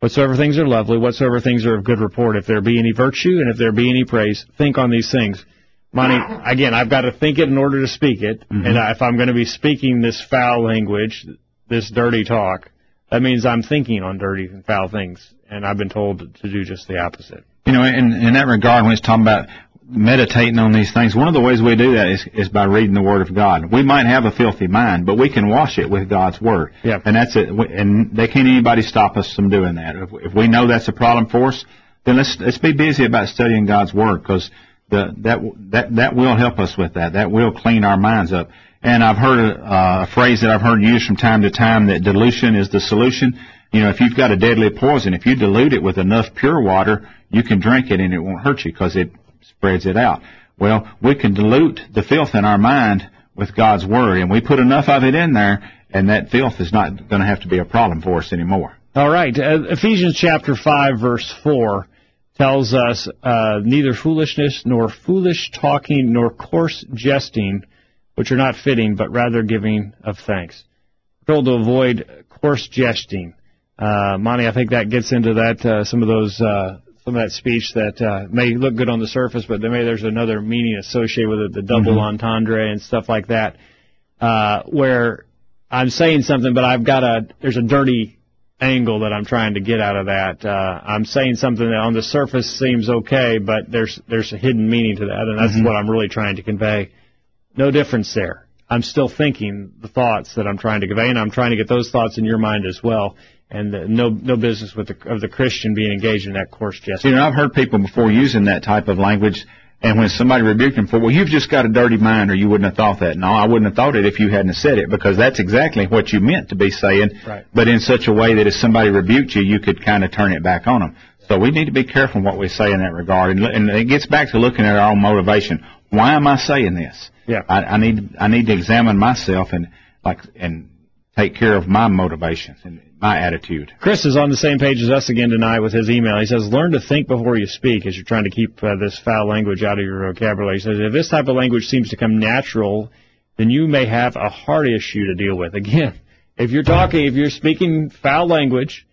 whatsoever things are lovely, whatsoever things are of good report, if there be any virtue and if there be any praise, think on these things. Monty, again, I've got to think it in order to speak it, mm-hmm. and if I'm going to be speaking this foul language, this dirty talk, that means I'm thinking on dirty and foul things, and I've been told to do just the opposite. You know, in, in that regard, when it's talking about meditating on these things, one of the ways we do that is, is by reading the Word of God. We might have a filthy mind, but we can wash it with God's Word. Yeah. And that's it. And they can't anybody stop us from doing that. If, if we know that's a problem for us, then let's let's be busy about studying God's Word because the, that that that will help us with that. That will clean our minds up. And I've heard uh, a phrase that I've heard used from time to time that dilution is the solution. You know, if you've got a deadly poison, if you dilute it with enough pure water, you can drink it and it won't hurt you because it spreads it out. Well, we can dilute the filth in our mind with God's Word, and we put enough of it in there, and that filth is not going to have to be a problem for us anymore. All right. Uh, Ephesians chapter 5, verse 4 tells us, uh, neither foolishness nor foolish talking nor coarse jesting, which are not fitting, but rather giving of thanks. We're told to avoid coarse jesting. Uh, Monty, I think that gets into that, uh, some of those, uh, some of that speech that uh, may look good on the surface, but maybe there's another meaning associated with it, the double mm-hmm. entendre and stuff like that, uh, where I'm saying something, but I've got a there's a dirty angle that I'm trying to get out of that. Uh, I'm saying something that on the surface seems okay, but there's there's a hidden meaning to that, and that's mm-hmm. what I'm really trying to convey. No difference there. I'm still thinking the thoughts that I'm trying to convey, and I'm trying to get those thoughts in your mind as well and uh, no no business with the of the Christian being engaged in that coarse jest. You know, I've heard people before using that type of language, and when somebody rebuked them for, well, you've just got a dirty mind, or you wouldn't have thought that. No, I wouldn't have thought it if you hadn't said it, because that's exactly what you meant to be saying, right. but in such a way that if somebody rebuked you, you could kind of turn it back on them. So we need to be careful what we say in that regard, and, and it gets back to looking at our own motivation. Why am I saying this? Yeah, I, I need I need to examine myself and like and take care of my motivations and my attitude. Chris is on the same page as us again tonight with his email. He says, learn to think before you speak as you're trying to keep uh, this foul language out of your vocabulary. He says, if this type of language seems to come natural, then you may have a heart issue to deal with. Again, if you're talking, if you're speaking foul language,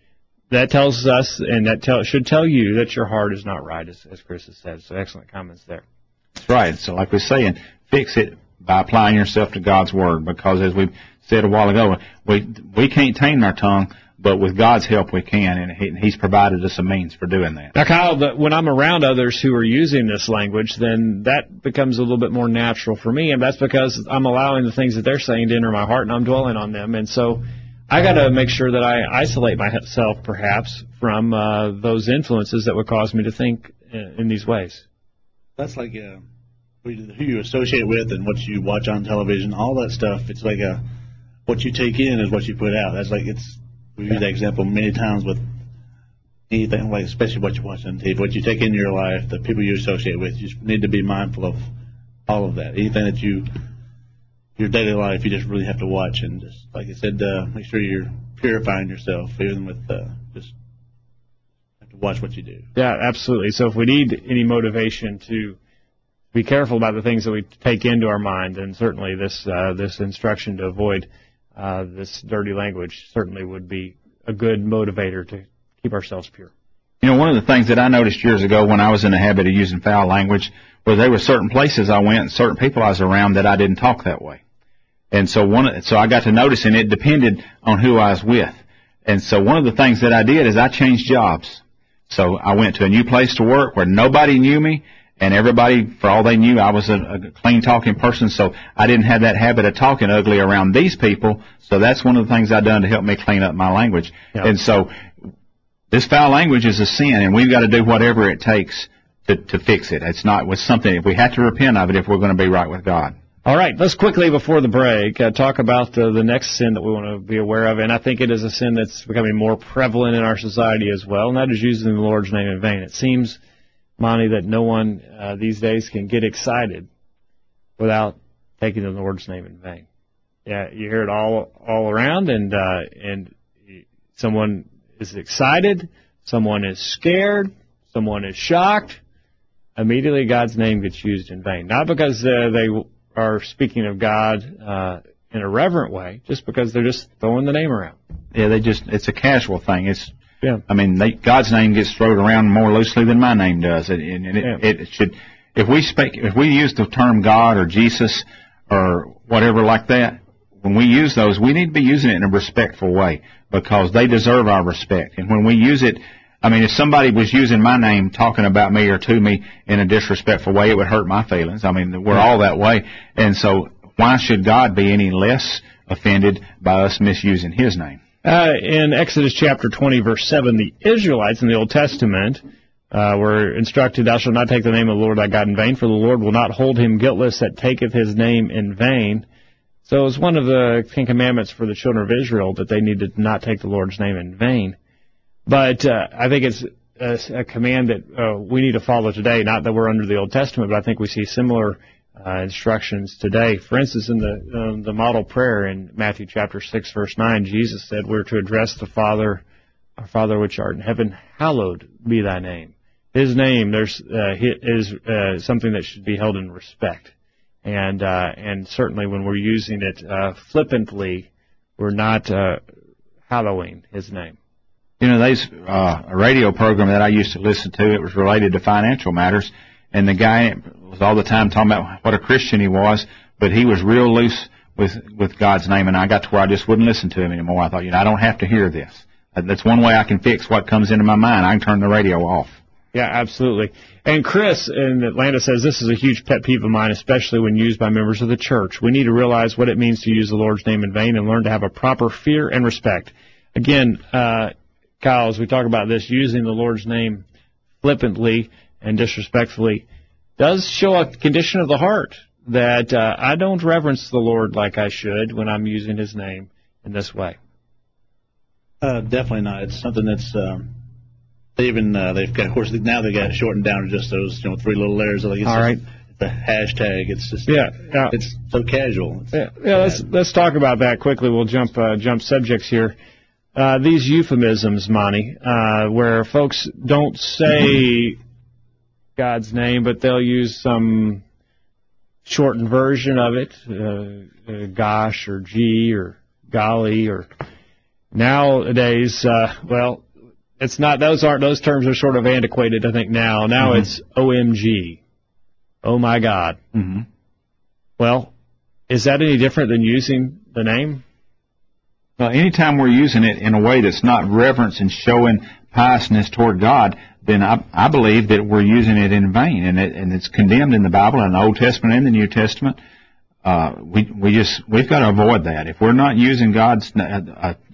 that tells us, and that tell, should tell you that your heart is not right, as, as Chris has said. So excellent comments there. That's right. So like we're saying, fix it by applying yourself to God's Word, because as we said a while ago, we we can't tame our tongue, but with God's help we can, and he, He's provided us a means for doing that. Now, Kyle, the, when I'm around others who are using this language, then that becomes a little bit more natural for me, and that's because I'm allowing the things that they're saying to enter my heart, and I'm dwelling on them, and so I got to make sure that I isolate myself, perhaps, from uh, those influences that would cause me to think in, in these ways. That's like uh, who you associate with and what you watch on television, all that stuff. It's like a what you take in is what you put out. That's like it's we use that example many times with anything like especially what you watch on TV, what you take in your life, the people you associate with. You need to be mindful of all of that. Anything that you your daily life, you just really have to watch and just like I said, uh, make sure you're purifying yourself, even with uh, just have to watch what you do. Yeah, absolutely. So if we need any motivation to be careful about the things that we take into our mind, then certainly this uh, this instruction to avoid uh, this dirty language certainly would be a good motivator to keep ourselves pure. You know, one of the things that I noticed years ago when I was in the habit of using foul language was there were certain places I went, and certain people I was around that I didn't talk that way. And so one, so I got to notice, and it depended on who I was with. And so one of the things that I did is I changed jobs. So I went to a new place to work where nobody knew me, and everybody, for all they knew, I was a, a clean talking person, so I didn't have that habit of talking ugly around these people. So that's one of the things I've done to help me clean up my language. Yep. And so this foul language is a sin, and we've got to do whatever it takes to, to fix it. It's not with something. We have to repent of it if we're going to be right with God. All right, let's quickly before the break uh, talk about uh, the next sin that we want to be aware of, and I think it is a sin that's becoming more prevalent in our society as well, and that is using the Lord's name in vain. It seems Monty, that no one uh, these days can get excited without taking the Lord's name in vain. Yeah, you hear it all all around, and uh, and someone is excited, someone is scared, someone is shocked. Immediately, God's name gets used in vain, not because uh, they are speaking of God uh, in a reverent way, just because they're just throwing the name around. Yeah, they just it's a casual thing. It's yeah. I mean, they, God's name gets thrown around more loosely than my name does, and, and it, Yeah. it should. If we speak, if we use the term God or Jesus or whatever like that, when we use those, we need to be using it in a respectful way because they deserve our respect. And when we use it, I mean, if somebody was using my name talking about me or to me in a disrespectful way, it would hurt my feelings. I mean, we're all that way, and so why should God be any less offended by us misusing His name? Uh, in Exodus chapter 20, verse 7, the Israelites in the Old Testament uh, were instructed, Thou shalt not take the name of the Lord thy God in vain, for the Lord will not hold him guiltless that taketh his name in vain. So it was one of the Ten Commandments for the children of Israel that they needed to not take the Lord's name in vain. But uh, I think it's a, a command that uh, we need to follow today. Not that we're under the Old Testament, but I think we see similar uh, instructions today. For instance, in the um, the model prayer in Matthew chapter six, verse nine, Jesus said, "We're to address the Father, our Father which art in heaven, hallowed be Thy name." His name, there's uh, is uh, something that should be held in respect, and uh, and certainly when we're using it uh, flippantly, we're not uh, hallowing His name. You know, there's a radio program that I used to listen to. It was related to financial matters, and the guy was all the time talking about what a Christian he was, but he was real loose with with God's name, and I got to where I just wouldn't listen to him anymore. I thought, you know, I don't have to hear this. That's one way I can fix what comes into my mind. I can turn the radio off. Yeah, absolutely. And Chris in Atlanta says this is a huge pet peeve of mine, especially when used by members of the church. We need to realize what it means to use the Lord's name in vain and learn to have a proper fear and respect. Again, uh, Kyle, as we talk about this, using the Lord's name flippantly and disrespectfully does show a condition of the heart that uh, I don't reverence the Lord like I should when I'm using His name in this way. Uh, definitely not. It's something that's um, they even uh, they've got of course now they got it shortened down to just those you know three little letters. Like it's All just, right. The hashtag. It's just Yeah, yeah. It's so casual. It's Yeah, yeah let's let's talk about that quickly. We'll jump uh, jump subjects here. Uh, these euphemisms, Monty, uh, where folks don't say <laughs> God's name, but they'll use some shortened version of it, uh, uh, gosh or gee or golly or nowadays. Uh, well, it's not those aren't those terms are sort of antiquated. I think now now Mhm. it's OMG, oh my God. Mm-hmm. Well, is that any different than using the name? Well, anytime we're using it in a way that's not reverence and showing piousness toward God, then I, I believe that we're using it in vain, and, it, and it's condemned in the Bible, in the Old Testament and the New Testament. Uh, we we just we've got to avoid that. If we're not using God's a,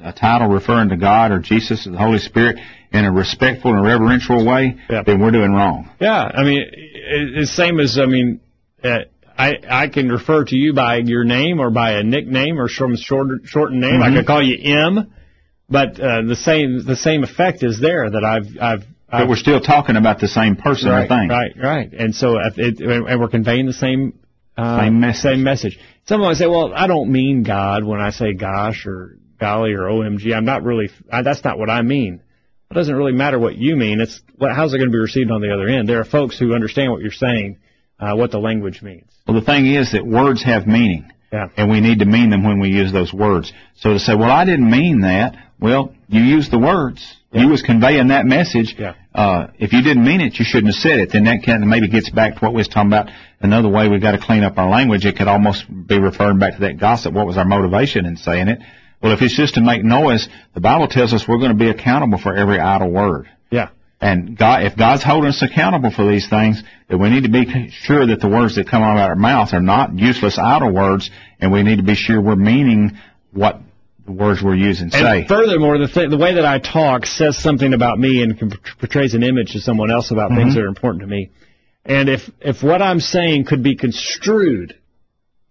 a, a title referring to God or Jesus or the Holy Spirit in a respectful and reverential way, Yeah. then we're doing wrong. Yeah, I mean, it's same as I mean, uh, I I can refer to you by your name or by a nickname or some short shortened name. I Mhm. could call you M, but uh, the same the same effect is there that I've I've. But we're still talking about the same person right, or thing. Right, right. And so if it, and we're conveying the same uh, Same message. Same message. Someone might say, "Well, I don't mean God when I say gosh or golly or OMG. I'm not really. I, that's not what I mean." It doesn't really matter what you mean. It's what, how's it going to be received on the other end. There are folks who understand what you're saying, uh, what the language means. Well, the thing is that words have meaning. Yeah. And we need to mean them when we use those words. So to say, well, I didn't mean that, well, you used the words. You was conveying that message. Yeah. Uh, if you didn't mean it, you shouldn't have said it. Then that kind of maybe gets back to what we was talking about. Another way we've got to clean up our language. It could almost be referring back to that gossip. What was our motivation in saying it? Well, if it's just to make noise, the Bible tells us we're going to be accountable for every idle word. Yeah. And God, if God's holding us accountable for these things, then we need to be sure that the words that come out of our mouth are not useless idle words, and we need to be sure we're meaning what the words we're using say. And furthermore, the th- the way that I talk says something about me and can- portrays an image to someone else about things Mhm. that are important to me. And if if what I'm saying could be construed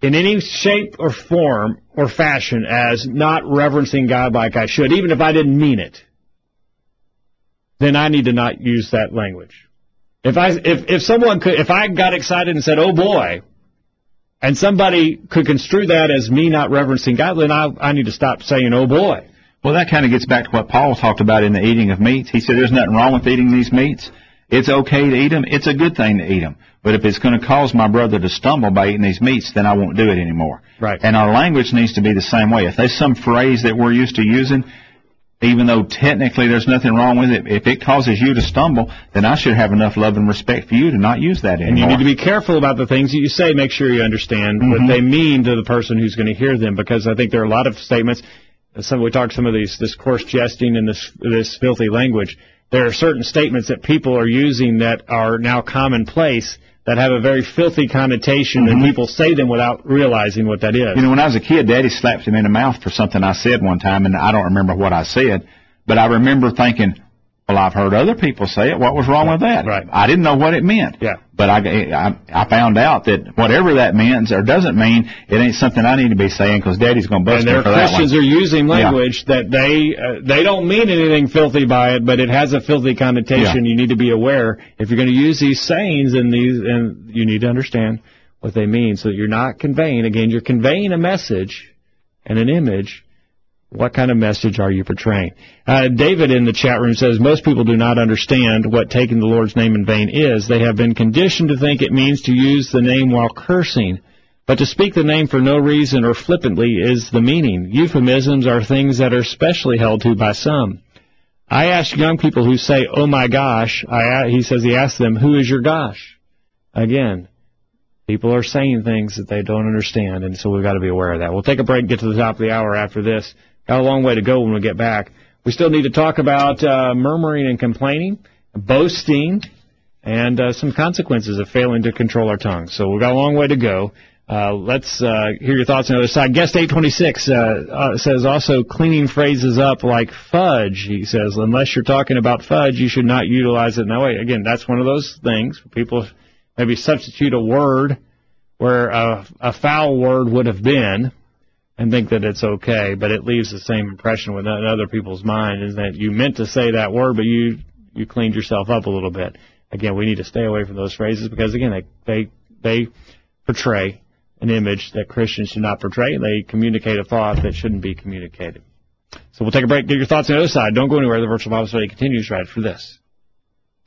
in any shape or form or fashion as not reverencing God like I should, even if I didn't mean it, then I need to not use that language. If I if if someone could if I got excited and said, "Oh boy," and somebody could construe that as me not reverencing God, then I I need to stop saying, "Oh boy." Well, that kind of gets back to what Paul talked about in the eating of meats. He said there's nothing wrong with eating these meats. It's okay to eat them. It's a good thing to eat them. But if it's going to cause my brother to stumble by eating these meats, then I won't do it anymore. Right. And our language needs to be the same way. If there's some phrase that we're used to using, even though technically there's nothing wrong with it, if it causes you to stumble, then I should have enough love and respect for you to not use that anymore. And you need to be careful about the things that you say. Make sure you understand Mhm. what they mean to the person who's going to hear them, because I think there are a lot of statements. Some we talked some of these this coarse jesting and this this filthy language. There are certain statements that people are using that are now commonplace that have a very filthy connotation, and people say them without realizing what that is. Mm-hmm. You know, when I was a kid, Daddy slapped him in the mouth for something I said one time, and I don't remember what I said, but I remember thinking, well, I've heard other people say it. What was wrong with that? Right. I didn't know what it meant. Yeah. But I, I, I found out that whatever that means or doesn't mean, it ain't something I need to be saying because Daddy's going to bust and me for that Christians one. are using Yeah. language that they uh, they don't mean anything filthy by it, but it has a filthy connotation. Yeah. You need to be aware if you're going to use these sayings and these, and you need to understand what they mean, so that you're not conveying. Again, you're conveying a message and an image. What kind of message are you portraying? Uh, David in the chat room says most people do not understand what taking the Lord's name in vain is. They have been conditioned to think it means to use the name while cursing. But to speak the name for no reason or flippantly is the meaning. Euphemisms are things that are specially held to by some. I ask young people who say, "Oh my gosh," he says he asks them, "Who is your gosh?" Again, people are saying things that they don't understand, and so we've got to be aware of that. We'll take a break and get to the top of the hour after this. Got a long way to go when we get back. We still need to talk about uh, murmuring and complaining, boasting, and uh, some consequences of failing to control our tongue. So we've got a long way to go. Uh, let's uh, hear your thoughts on the other side. Guest 826 uh, uh, says also cleaning phrases up like fudge. He says, unless you're talking about fudge, you should not utilize it in that way. Again, that's one of those things. People maybe substitute a word where a, a foul word would have been and think that it's okay, but it leaves the same impression with other people's mind is that you meant to say that word, but you you cleaned yourself up a little bit. Again, we need to stay away from those phrases because again, they they they portray an image that Christians should not portray. They communicate a thought that shouldn't be communicated. So we'll take a break. Get your thoughts on the other side. Don't go anywhere. The virtual Bible study continues right after this.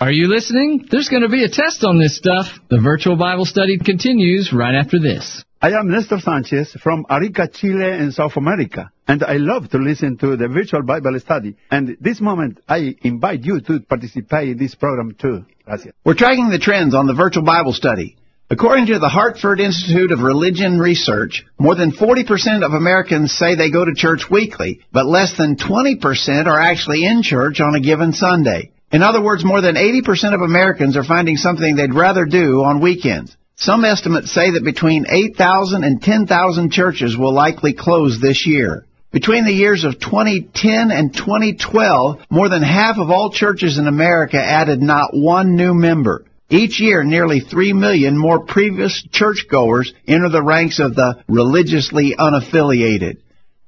Are you listening? There's going to be a test on this stuff. The virtual Bible study continues right after this. I am Nestor Sanchez from Arica, Chile in South America, and I love to listen to the virtual Bible study. And this moment, I invite you to participate in this program too. Gracias. We're tracking the trends on the virtual Bible study. According to the Hartford Institute of Religion Research, more than 40% of Americans say they go to church weekly, but less than 20% are actually in church on a given Sunday. In other words, more than 80% of Americans are finding something they'd rather do on weekends. Some estimates say that between 8,000 and 10,000 churches will likely close this year. Between the years of 2010 and 2012, more than half of all churches in America added not one new member. Each year, nearly 3 million more previous churchgoers enter the ranks of the religiously unaffiliated.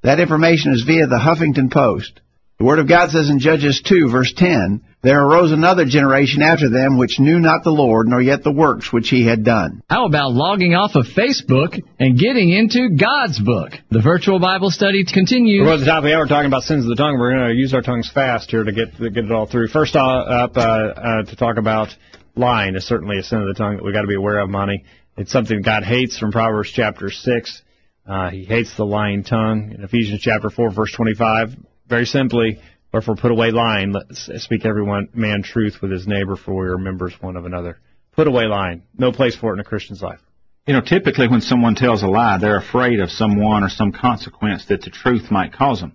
That information is via the Huffington Post. The Word of God says in Judges 2, verse 10, There arose another generation after them which knew not the Lord, nor yet the works which he had done. How about logging off of Facebook and getting into God's book? The virtual Bible study continues. We're at the top of the hour talking about sins of the tongue. We're going to use our tongues fast here to get to get it all through. First up, uh, uh, to talk about lying is certainly a sin of the tongue that we've got to be aware of, Monty. It's something God hates from Proverbs chapter 6. Uh, he hates the lying tongue. In Ephesians chapter 4, verse 25, very simply, wherefore put away lying, let's speak every one man truth with his neighbor, for we are members one of another. Put away lying. No place for it in a Christian's life. You know, typically when someone tells a lie, they're afraid of someone or some consequence that the truth might cause them.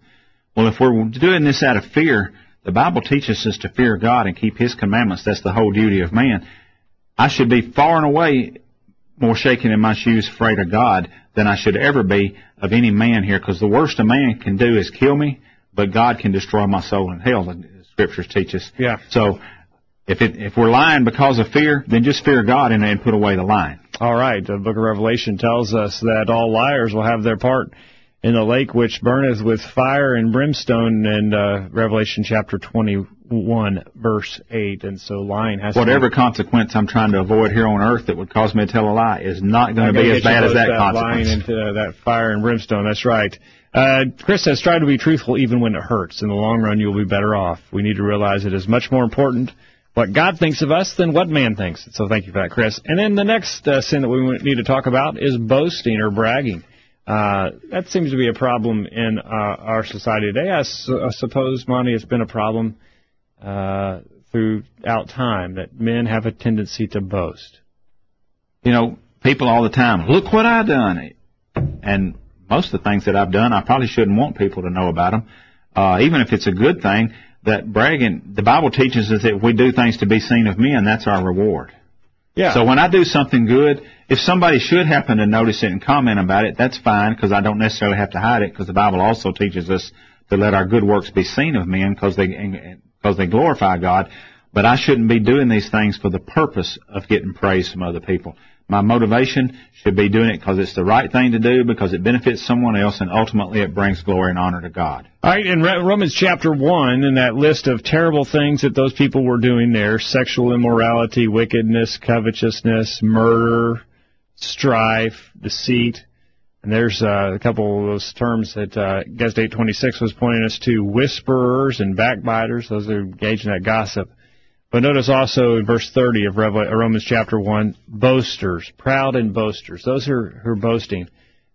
Well, if we're doing this out of fear, the Bible teaches us to fear God and keep His commandments. That's the whole duty of man. I should be far and away more shaken in my shoes afraid of God than I should ever be of any man here because the worst a man can do is kill me but God can destroy my soul in hell. The scriptures teach us. Yeah. So if it, if we're lying because of fear, then just fear God and, and put away the lying. All right. The book of Revelation tells us that all liars will have their part in the lake which burneth with fire and brimstone in uh, Revelation chapter 21 verse 8 and so lying has whatever consequence I'm trying to avoid here on earth that would cause me to tell a lie is not going to be as bad as that, that consequence lying into uh, that fire and brimstone that's right uh, Chris says, try to be truthful even when it hurts. In the long run, you'll be better off. We need to realize it is much more important what God thinks of us than what man thinks. So thank you for that, Chris. And then the next uh, sin that we need to talk about is boasting or bragging. Uh, that seems to be a problem in uh, our society today. I, su- I suppose, Monty, it's been a problem uh, throughout time that men have a tendency to boast. You know, people all the time, look what I've done. And most of the things that I've done, I probably shouldn't want people to know about them. Uh, even if it's a good thing, that bragging, the Bible teaches us that if we do things to be seen of men, that's our reward. Yeah. So when I do something good, if somebody should happen to notice it and comment about it, that's fine because I don't necessarily have to hide it because the Bible also teaches us to let our good works be seen of men because they because they glorify God. But I shouldn't be doing these things for the purpose of getting praise from other people. My motivation should be doing it because it's the right thing to do, because it benefits someone else, and ultimately it brings glory and honor to God. All right, in Romans chapter 1, in that list of terrible things that those people were doing there sexual immorality, wickedness, covetousness, murder, strife, deceit. And there's uh, a couple of those terms that uh, Guest 826 was pointing us to whisperers and backbiters, those who engage in that gossip. But notice also in verse 30 of Romans chapter 1, boasters, proud and boasters. Those who are, who are boasting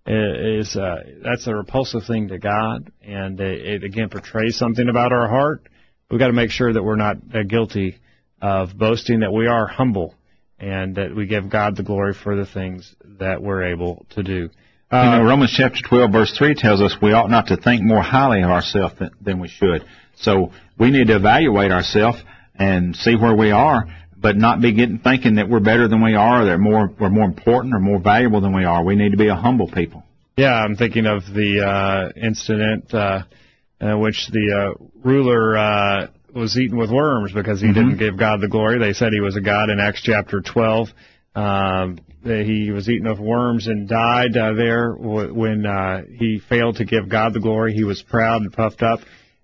is, uh, that's a repulsive thing to God, and it, again portrays something about our heart. We've got to make sure that we're not uh, guilty of boasting, that we are humble, and that we give God the glory for the things that we're able to do. Uh, you know, Romans chapter 12 verse 3 tells us we ought not to think more highly of ourselves than, than we should. So we need to evaluate ourselves and see where we are, but not be getting thinking that we're better than we are, that more we're more important or more valuable than we are. We need to be a humble people. Yeah, I'm thinking of the uh, incident uh, in which the uh, ruler uh, was eaten with worms because he mm-hmm. didn't give God the glory. They said he was a god in Acts chapter 12. Um, he was eaten of worms and died uh, there when uh, he failed to give God the glory. He was proud and puffed up,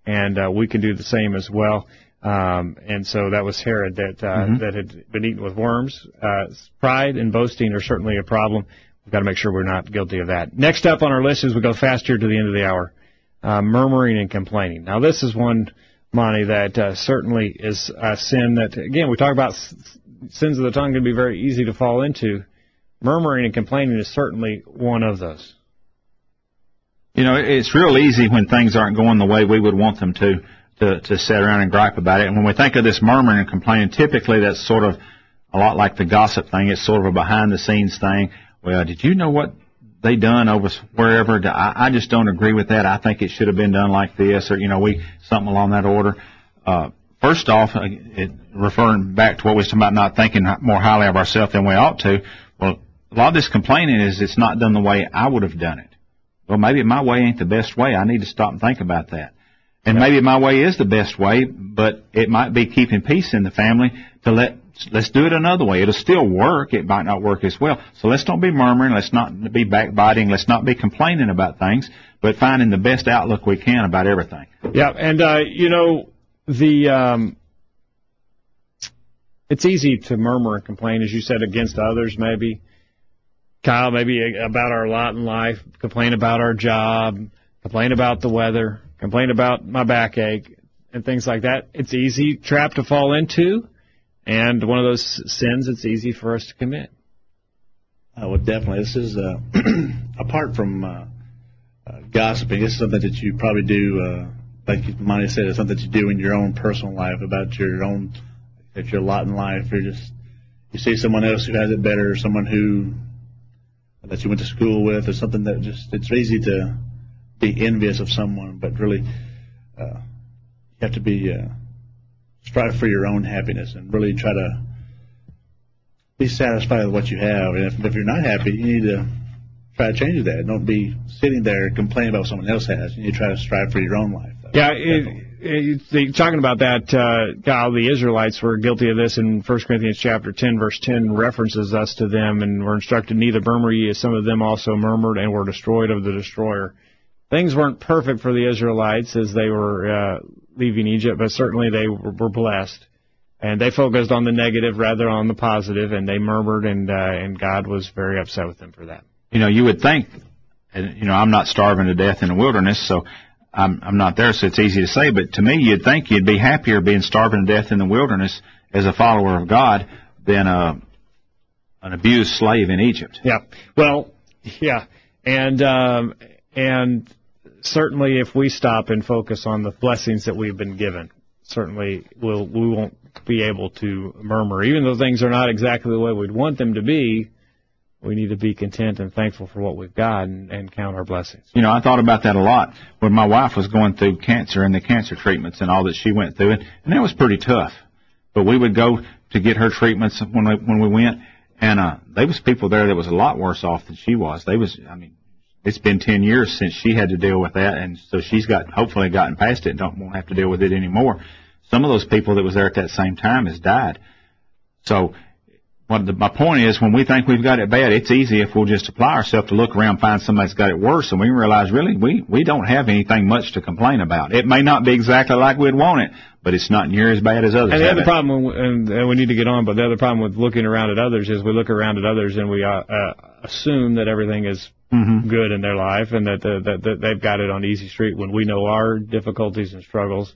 and uh, we can do the same as well. Um, and so that was Herod that uh, mm-hmm. that had been eaten with worms. Uh, pride and boasting are certainly a problem. We've got to make sure we're not guilty of that. Next up on our list as we go faster to the end of the hour, uh, murmuring and complaining. Now this is one, Monty, that uh, certainly is a sin that, again, we talk about sins of the tongue can be very easy to fall into. Murmuring and complaining is certainly one of those. You know, it's real easy when things aren't going the way we would want them to to, to sit around and gripe about it. And when we think of this murmuring and complaining, typically that's sort of a lot like the gossip thing. It's sort of a behind the scenes thing. Well, did you know what they done over wherever? I, I just don't agree with that. I think it should have been done like this, or you know, we something along that order. Uh, first off, uh, it, referring back to what we was talking about, not thinking more highly of ourselves than we ought to. Well, a lot of this complaining is it's not done the way I would have done it. Well, maybe my way ain't the best way. I need to stop and think about that. And maybe my way is the best way, but it might be keeping peace in the family to let let's do it another way. It'll still work. It might not work as well. So let's don't be murmuring. Let's not be backbiting. Let's not be complaining about things, but finding the best outlook we can about everything. Yeah, and uh, you know the um, it's easy to murmur and complain, as you said, against others. Maybe Kyle, maybe about our lot in life, complain about our job, complain about the weather, complain about my backache, and things like that. It's easy trap to fall into and one of those sins it's easy for us to commit. Uh, well, definitely. This is uh, <clears throat> apart from uh, uh, gossiping. This is something that you probably do, uh, like Monty said, it's something that you do in your own personal life about your own, if your lot in life. You're just you see someone else who has it better, or someone who that you went to school with, or something that just it's easy to be envious of someone, but really uh, you have to be. Uh, strive for your own happiness and really try to be satisfied with what you have. And if, if you're not happy, you need to try to change that. Don't be sitting there complaining about what someone else has. You need to try to strive for your own life. Yeah, it, it, talking about that, uh, how the Israelites were guilty of this in 1 Corinthians chapter 10, verse 10 references us to them and were instructed, neither murmur ye, as some of them also murmured and were destroyed of the destroyer. Things weren't perfect for the Israelites as they were uh, leaving Egypt, but certainly they were blessed. And they focused on the negative rather on the positive, and they murmured, and uh, and God was very upset with them for that. You know, you would think, and you know, I'm not starving to death in the wilderness, so I'm I'm not there, so it's easy to say. But to me, you'd think you'd be happier being starving to death in the wilderness as a follower of God than a an abused slave in Egypt. Yeah. Well, yeah, and um, and certainly if we stop and focus on the blessings that we've been given, certainly we'll, we won't be able to murmur. Even though things are not exactly the way we'd want them to be, we need to be content and thankful for what we've got and, and count our blessings. You know, I thought about that a lot when my wife was going through cancer and the cancer treatments and all that she went through, and, and that was pretty tough. But we would go to get her treatments when we, when we went, and uh, there was people there that was a lot worse off than she was. They was, I mean, it's been 10 years since she had to deal with that, and so she's got hopefully gotten past it and don't won't have to deal with it anymore. Some of those people that was there at that same time has died. So what the, my point is, when we think we've got it bad, it's easy if we'll just apply ourselves to look around, find somebody's got it worse, and we realize really we we don't have anything much to complain about. It may not be exactly like we'd want it, but it's not near as bad as others. And the other it. problem, and, and we need to get on, but the other problem with looking around at others is we look around at others and we uh, uh, assume that everything is mm-hmm. good in their life and that, the, that, that they've got it on easy street when we know our difficulties and struggles,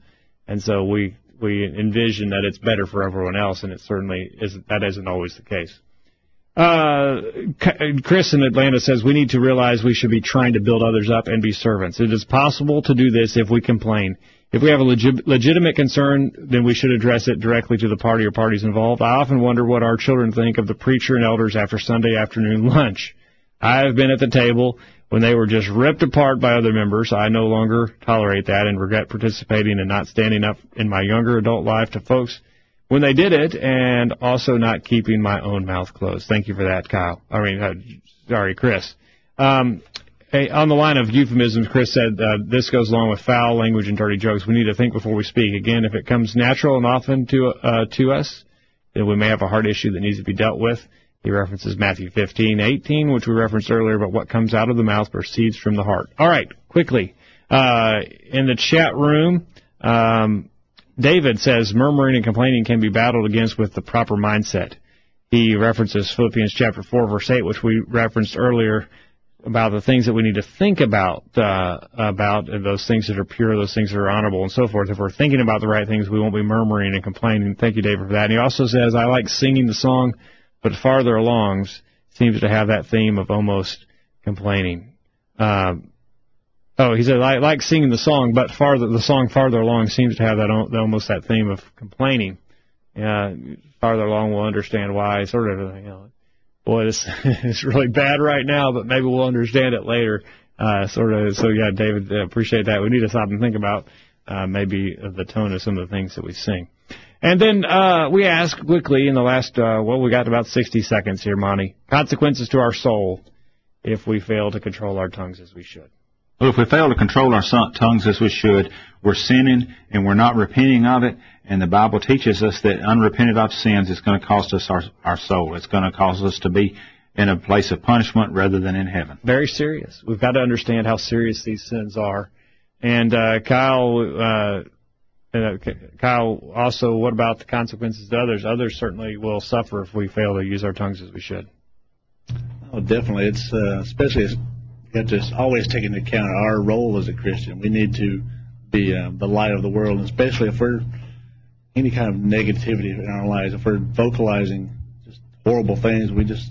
and so we we envision that it's better for everyone else, and it certainly isn't. That isn't always the case. Uh, Chris in Atlanta says we need to realize we should be trying to build others up and be servants. It is possible to do this if we complain. If we have a legi- legitimate concern, then we should address it directly to the party or parties involved. I often wonder what our children think of the preacher and elders after Sunday afternoon <laughs> lunch. I have been at the table when they were just ripped apart by other members. I no longer tolerate that and regret participating and not standing up in my younger adult life to folks when they did it and also not keeping my own mouth closed. Thank you for that, Kyle. I mean, uh, sorry, Chris. Um, Hey, on the line of euphemisms, Chris said uh, this goes along with foul language and dirty jokes. We need to think before we speak. Again, if it comes natural and often to uh, to us, then we may have a heart issue that needs to be dealt with. He references Matthew 15:18, which we referenced earlier, but what comes out of the mouth proceeds from the heart. All right, quickly. Uh, in the chat room, um, David says murmuring and complaining can be battled against with the proper mindset. He references Philippians chapter 4 verse 8, which we referenced earlier about the things that we need to think about uh, about those things that are pure, those things that are honorable, and so forth. If we're thinking about the right things, we won't be murmuring and complaining. Thank you, David, for that. And he also says, "I like singing the song, but farther along seems to have that theme of almost complaining." Um, oh, he said, "I like singing the song, but farther the song farther along seems to have that almost that theme of complaining." uh, farther along we'll understand why. Sort of, you know, boy, this <laughs> is really bad right now, but maybe we'll understand it later. Uh, sort of. So yeah, David, appreciate that. We need to stop and think about uh, maybe the tone of some of the things that we sing. And then uh, we ask quickly in the last, uh, well, we got about 60 seconds here, Monty. Consequences to our soul if we fail to control our tongues as we should. Well, if we fail to control our tongues as we should, we're sinning and we're not repenting of it. And the Bible teaches us that unrepented of sins is going to cost us our, our soul. It's going to cause us to be in a place of punishment rather than in heaven. Very serious. We've got to understand how serious these sins are. And uh, Kyle, uh, uh, Kyle, also, what about the consequences to others? Others certainly will suffer if we fail to use our tongues as we should. Oh, definitely. It's uh, especially you have to always take into account our role as a Christian. We need to be uh, the light of the world, and especially if we're any kind of negativity in our lives. If we're vocalizing just horrible things, we just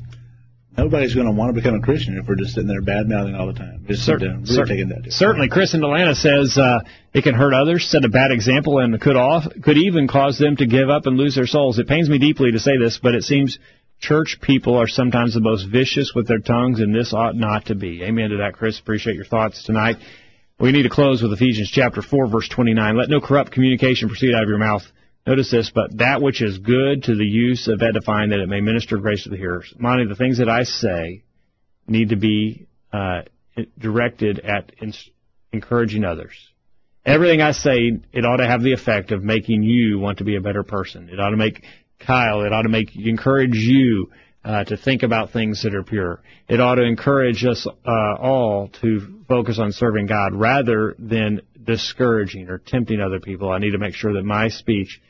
nobody's going to want to become a Christian if we're just sitting there bad mouthing all the time. Just Cer- really cer- taking that. Certainly, Chris in Atlanta says uh, it can hurt others, set a bad example, and could off could even cause them to give up and lose their souls. It pains me deeply to say this, but it seems church people are sometimes the most vicious with their tongues, and this ought not to be. Amen to that, Chris. Appreciate your thoughts tonight. We need to close with Ephesians chapter 4, verse 29. Let no corrupt communication proceed out of your mouth Notice this, but that which is good to the use of edifying, that it may minister grace to the hearers. Monty, the things that I say need to be uh, directed at in- encouraging others. Everything I say, it ought to have the effect of making you want to be a better person. It ought to make Kyle, it ought to make encourage you uh, to think about things that are pure. It ought to encourage us uh, all to focus on serving God rather than discouraging or tempting other people. I need to make sure that my speech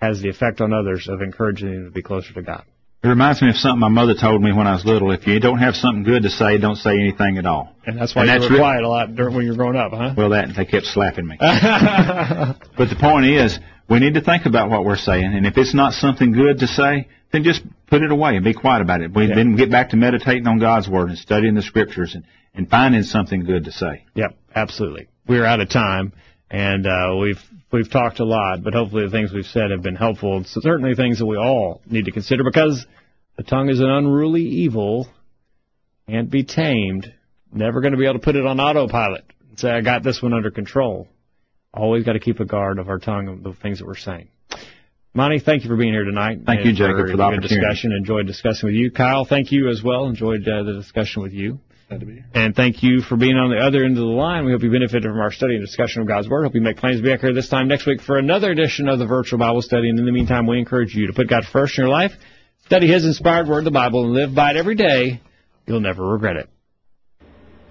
has the effect on others of encouraging them to be closer to God. It reminds me of something my mother told me when I was little. If you don't have something good to say, don't say anything at all. And that's why and you that's were re- quiet a lot during, when you were growing up, huh? Well, that they kept slapping me. <laughs> but the point is, we need to think about what we're saying, and if it's not something good to say, then just put it away and be quiet about it. We yeah. then get back to meditating on God's word and studying the scriptures and, and finding something good to say. Yep, absolutely. We're out of time, and uh, we've we've talked a lot, but hopefully the things we've said have been helpful. It's certainly things that we all need to consider because the tongue is an unruly evil, can't be tamed. Never going to be able to put it on autopilot and say I got this one under control. Always got to keep a guard of our tongue and the things that we're saying. Monty, thank you for being here tonight. Thank you, Jacob, for, for the opportunity. discussion. Enjoyed discussing with you. Kyle, thank you as well. Enjoyed uh, the discussion with you. Glad to be here. And thank you for being on the other end of the line. We hope you benefited from our study and discussion of God's Word. Hope you make plans to be back here this time next week for another edition of the Virtual Bible Study. And in the meantime, we encourage you to put God first in your life, study His inspired Word, the Bible, and live by it every day. You'll never regret it.